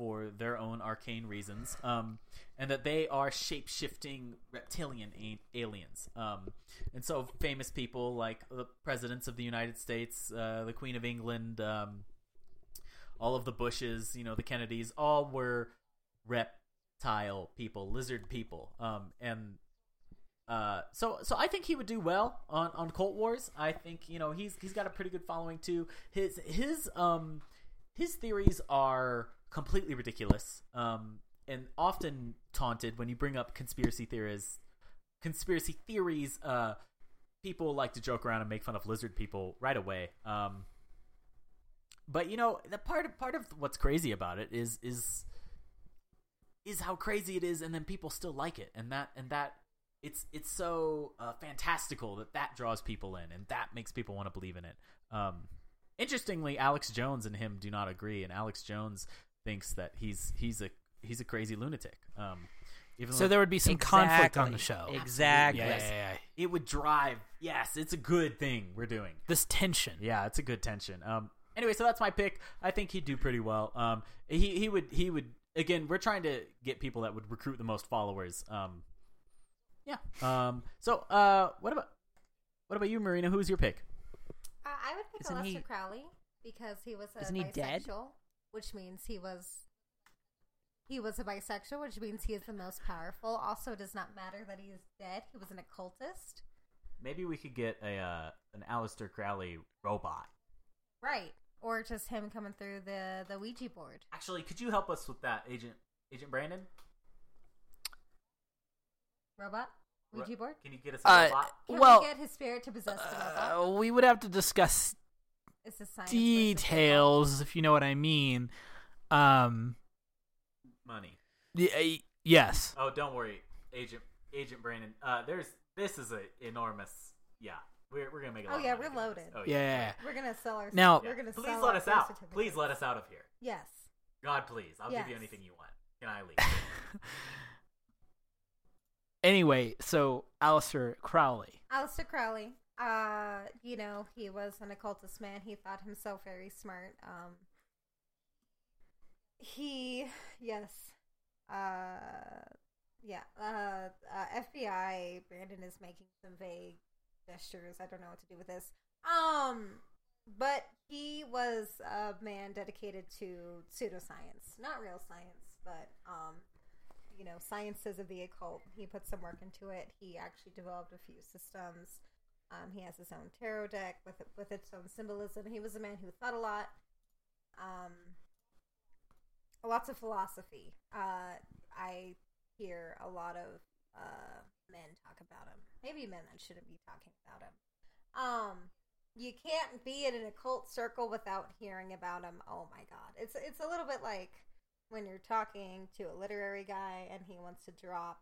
for their own arcane reasons, um, and that they are shape shifting reptilian a- aliens. Um, and so, famous people like the presidents of the United States, uh, the Queen of England, um, all of the Bushes, you know, the Kennedys, all were reptile people, lizard people, um, and uh, so so I think he would do well on on Cult Wars. I think you know he's he's got a pretty good following too. His his um his theories are completely ridiculous um and often taunted when you bring up conspiracy theories. Conspiracy theories. Uh, people like to joke around and make fun of lizard people right away. Um, but you know the part of part of what's crazy about it is is is how crazy it is, and then people still like it, and that and that it's it's so uh, fantastical that that draws people in, and that makes people want to believe in it. Um, interestingly, Alex Jones and him do not agree, and Alex Jones thinks that he's he's a he's a crazy lunatic. Um, even So though there would be some conflict on the show. Exactly. Yeah, yeah, yeah, yeah. it would drive. Yes, it's a good thing we're doing. This tension. Yeah, it's a good tension. Um, anyway, so that's my pick. I think he'd do pretty well. Um, he he would he would again. We're trying to get people that would recruit the most followers. Um, yeah. Um. So, uh, what about what about you, Marina? Who's your pick? Uh, I would pick Isn't Aleister he- Crowley because he was a Isn't he bisexual, dead? Which means he was he was a bisexual, which means he is the most powerful. Also, it does not matter that he is dead. He was an occultist, Maybe we could get a uh, an Aleister Crowley robot. right? Or just him coming through the the Ouija board. Actually, could you help us with that, Agent Agent Brandon? Robot Ouija board. Can you get us a Uh, robot? Can well, we get his spirit to possess the robot? uh, we would have to discuss Is this science versus details, if you know what I mean. Um, Money. y- uh, yes. Oh, don't worry, Agent Agent Brandon. Uh, there's this is a enormous. Yeah, we're we're gonna make a Oh, lot of yeah, money we're loaded. Oh, Yeah. We're gonna sell our. Now- we're gonna Please sell let our us out. Please let us out of here. Yes. God, please. I'll give you anything you want. Can I leave? Anyway, so Aleister Crowley. Aleister Crowley. Uh, you know, he was an occultist man. He thought himself very smart. Um, he, yes, uh, yeah. Uh, uh, FBI. Brandon is making some vague gestures. I don't know what to do with this. Um, but he was a man dedicated to pseudoscience, not real science, but um, you know, sciences of the occult. He put some work into it. He actually developed a few systems. Um, he has his own tarot deck with with its own symbolism. He was a man who thought a lot. Um, lots of philosophy. Uh, I hear a lot of uh, men talk about him. Maybe men that shouldn't be talking about him. Um, you can't be in an occult circle without hearing about him. Oh my god, it's it's a little bit like when you're talking to a literary guy and he wants to drop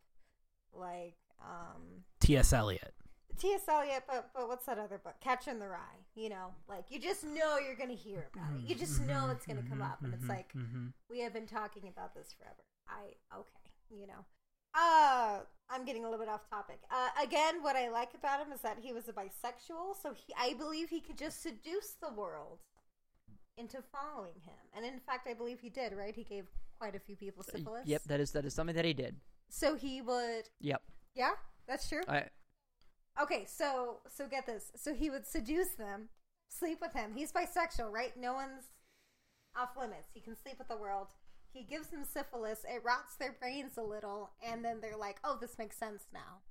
like um T.S. Eliot. T.S. Eliot, but but what's that other book? Catcher in the Rye. You know, like you just know you're gonna hear about it. You just know it's gonna come up, and it's like Mhm. we have been talking about this forever. I okay, you know. Uh, I'm getting a little bit off topic. Uh, again, what I like about him is that he was a bisexual, so he, I believe he could just seduce the world into following him. And in fact, I believe he did. Right? He gave quite a few people syphilis. Yep, that is that is something that he did. So he would. Yep. Yeah, that's true. I Okay, so so get this. So he would seduce them, sleep with him. He's bisexual, right? No one's off limits. He can sleep with the world. He gives them syphilis. It rots their brains a little, and then they're like, "Oh, this makes sense now."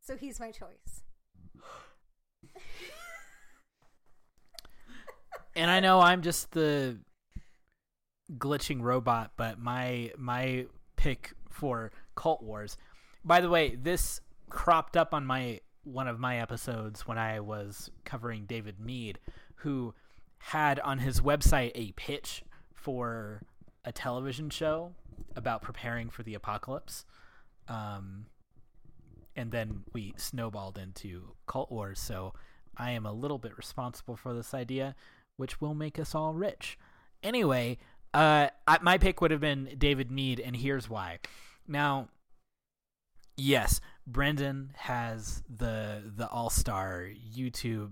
So he's my choice. And I know I'm just the glitching robot, but my my pick for Cult Wars. By the way, this cropped up on my one of my episodes when I was covering David Meade, who had on his website a pitch for a television show about preparing for the apocalypse. Um, and then we snowballed into Cult Wars, so I am a little bit responsible for this idea, which will make us all rich. Anyway, uh, I, my pick would have been David Meade, and here's why. Now, yes, Brendan has the the all star YouTube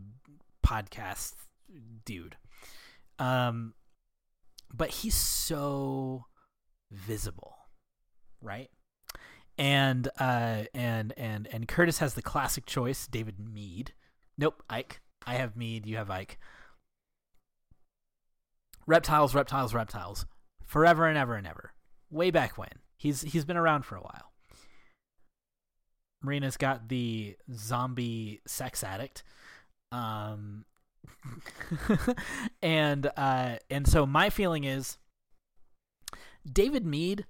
podcast dude, um, but he's so visible, right? And uh, and and and Curtis has the classic choice, David Meade. Nope, Icke. I have Meade. You have Icke. Reptiles, reptiles, reptiles, forever and ever and ever. Way back when he's he's been around for a while. Marina's got the zombie sex addict, um, and uh, and so my feeling is David Meade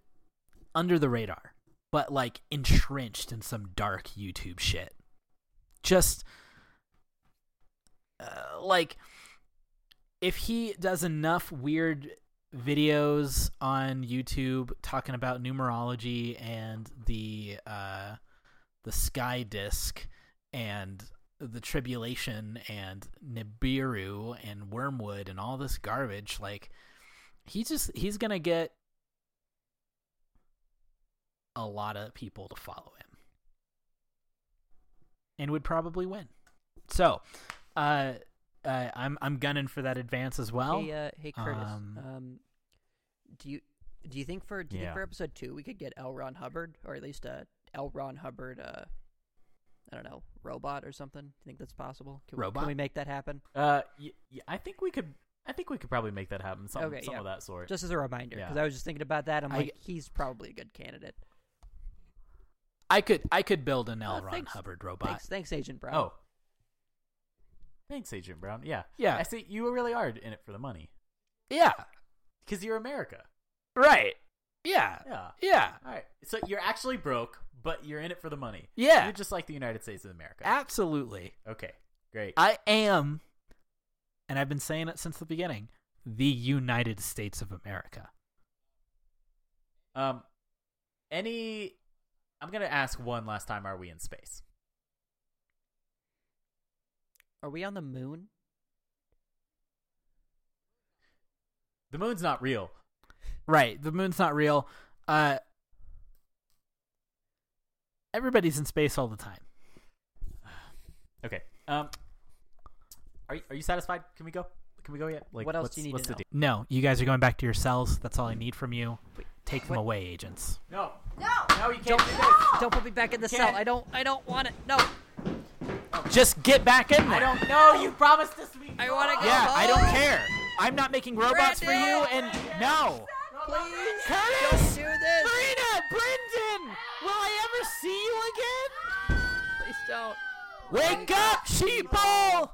under the radar, but like entrenched in some dark YouTube shit. Just uh, like if he does enough weird videos on YouTube talking about numerology and the uh, the sky disk and the tribulation and Nibiru and wormwood and all this garbage, like he just he's gonna get a lot of people to follow him and would probably win. So, uh, uh, I'm I'm gunning for that advance as well. hey, uh, hey Curtis. um, Um, do you do you think for do you think for episode two we could get L. Ron Hubbard or at least a L. Ron Hubbard uh I don't know robot or something? Do you think that's possible? Can, we- Robot? can we make that happen? Uh, y- y- I think we could. I think we could probably make that happen. Some, Okay, some yeah. of that sort. Just as a reminder, because Yeah. I was just thinking about that. I'm I- like, he's probably a good candidate. I could I could build an L. Oh, Ron thanks. Hubbard robot. Thanks, thanks, Agent Brown. oh, thanks, Agent Brown. Yeah, Yeah. I see. You really are in it for the money Yeah. because you're America. Right. Yeah. Yeah. Yeah. All right. So you're actually broke, but you're in it for the money. Yeah. You're just like the United States of America. Absolutely. okay. Great. I am, and I've been saying it since the beginning, the United States of America. Um, any. I'm gonna ask one last time. Are we in space? Are we on the moon? The moon's not real. Right. The moon's not real. Uh, everybody's in space all the time. Okay. Um. Are you, are you satisfied? Can we go? Can we go yet? Like, What else do you need what's to the know? No, you guys are going back to your cells. That's all I need from you. Wait, Take them what? away, agents. No. No, No, you can't Don't, do this. don't put me back in the Can't. cell. I don't. I don't want it. No. Just get back in there. I don't know. You promised this to me. I want to go. Yeah, I don't home. care. I'm not making robots for you, and no. Please. Curtis! Don't do this. Marina! Brendan! Will I ever see you again? Please don't. Wake up, sheeple!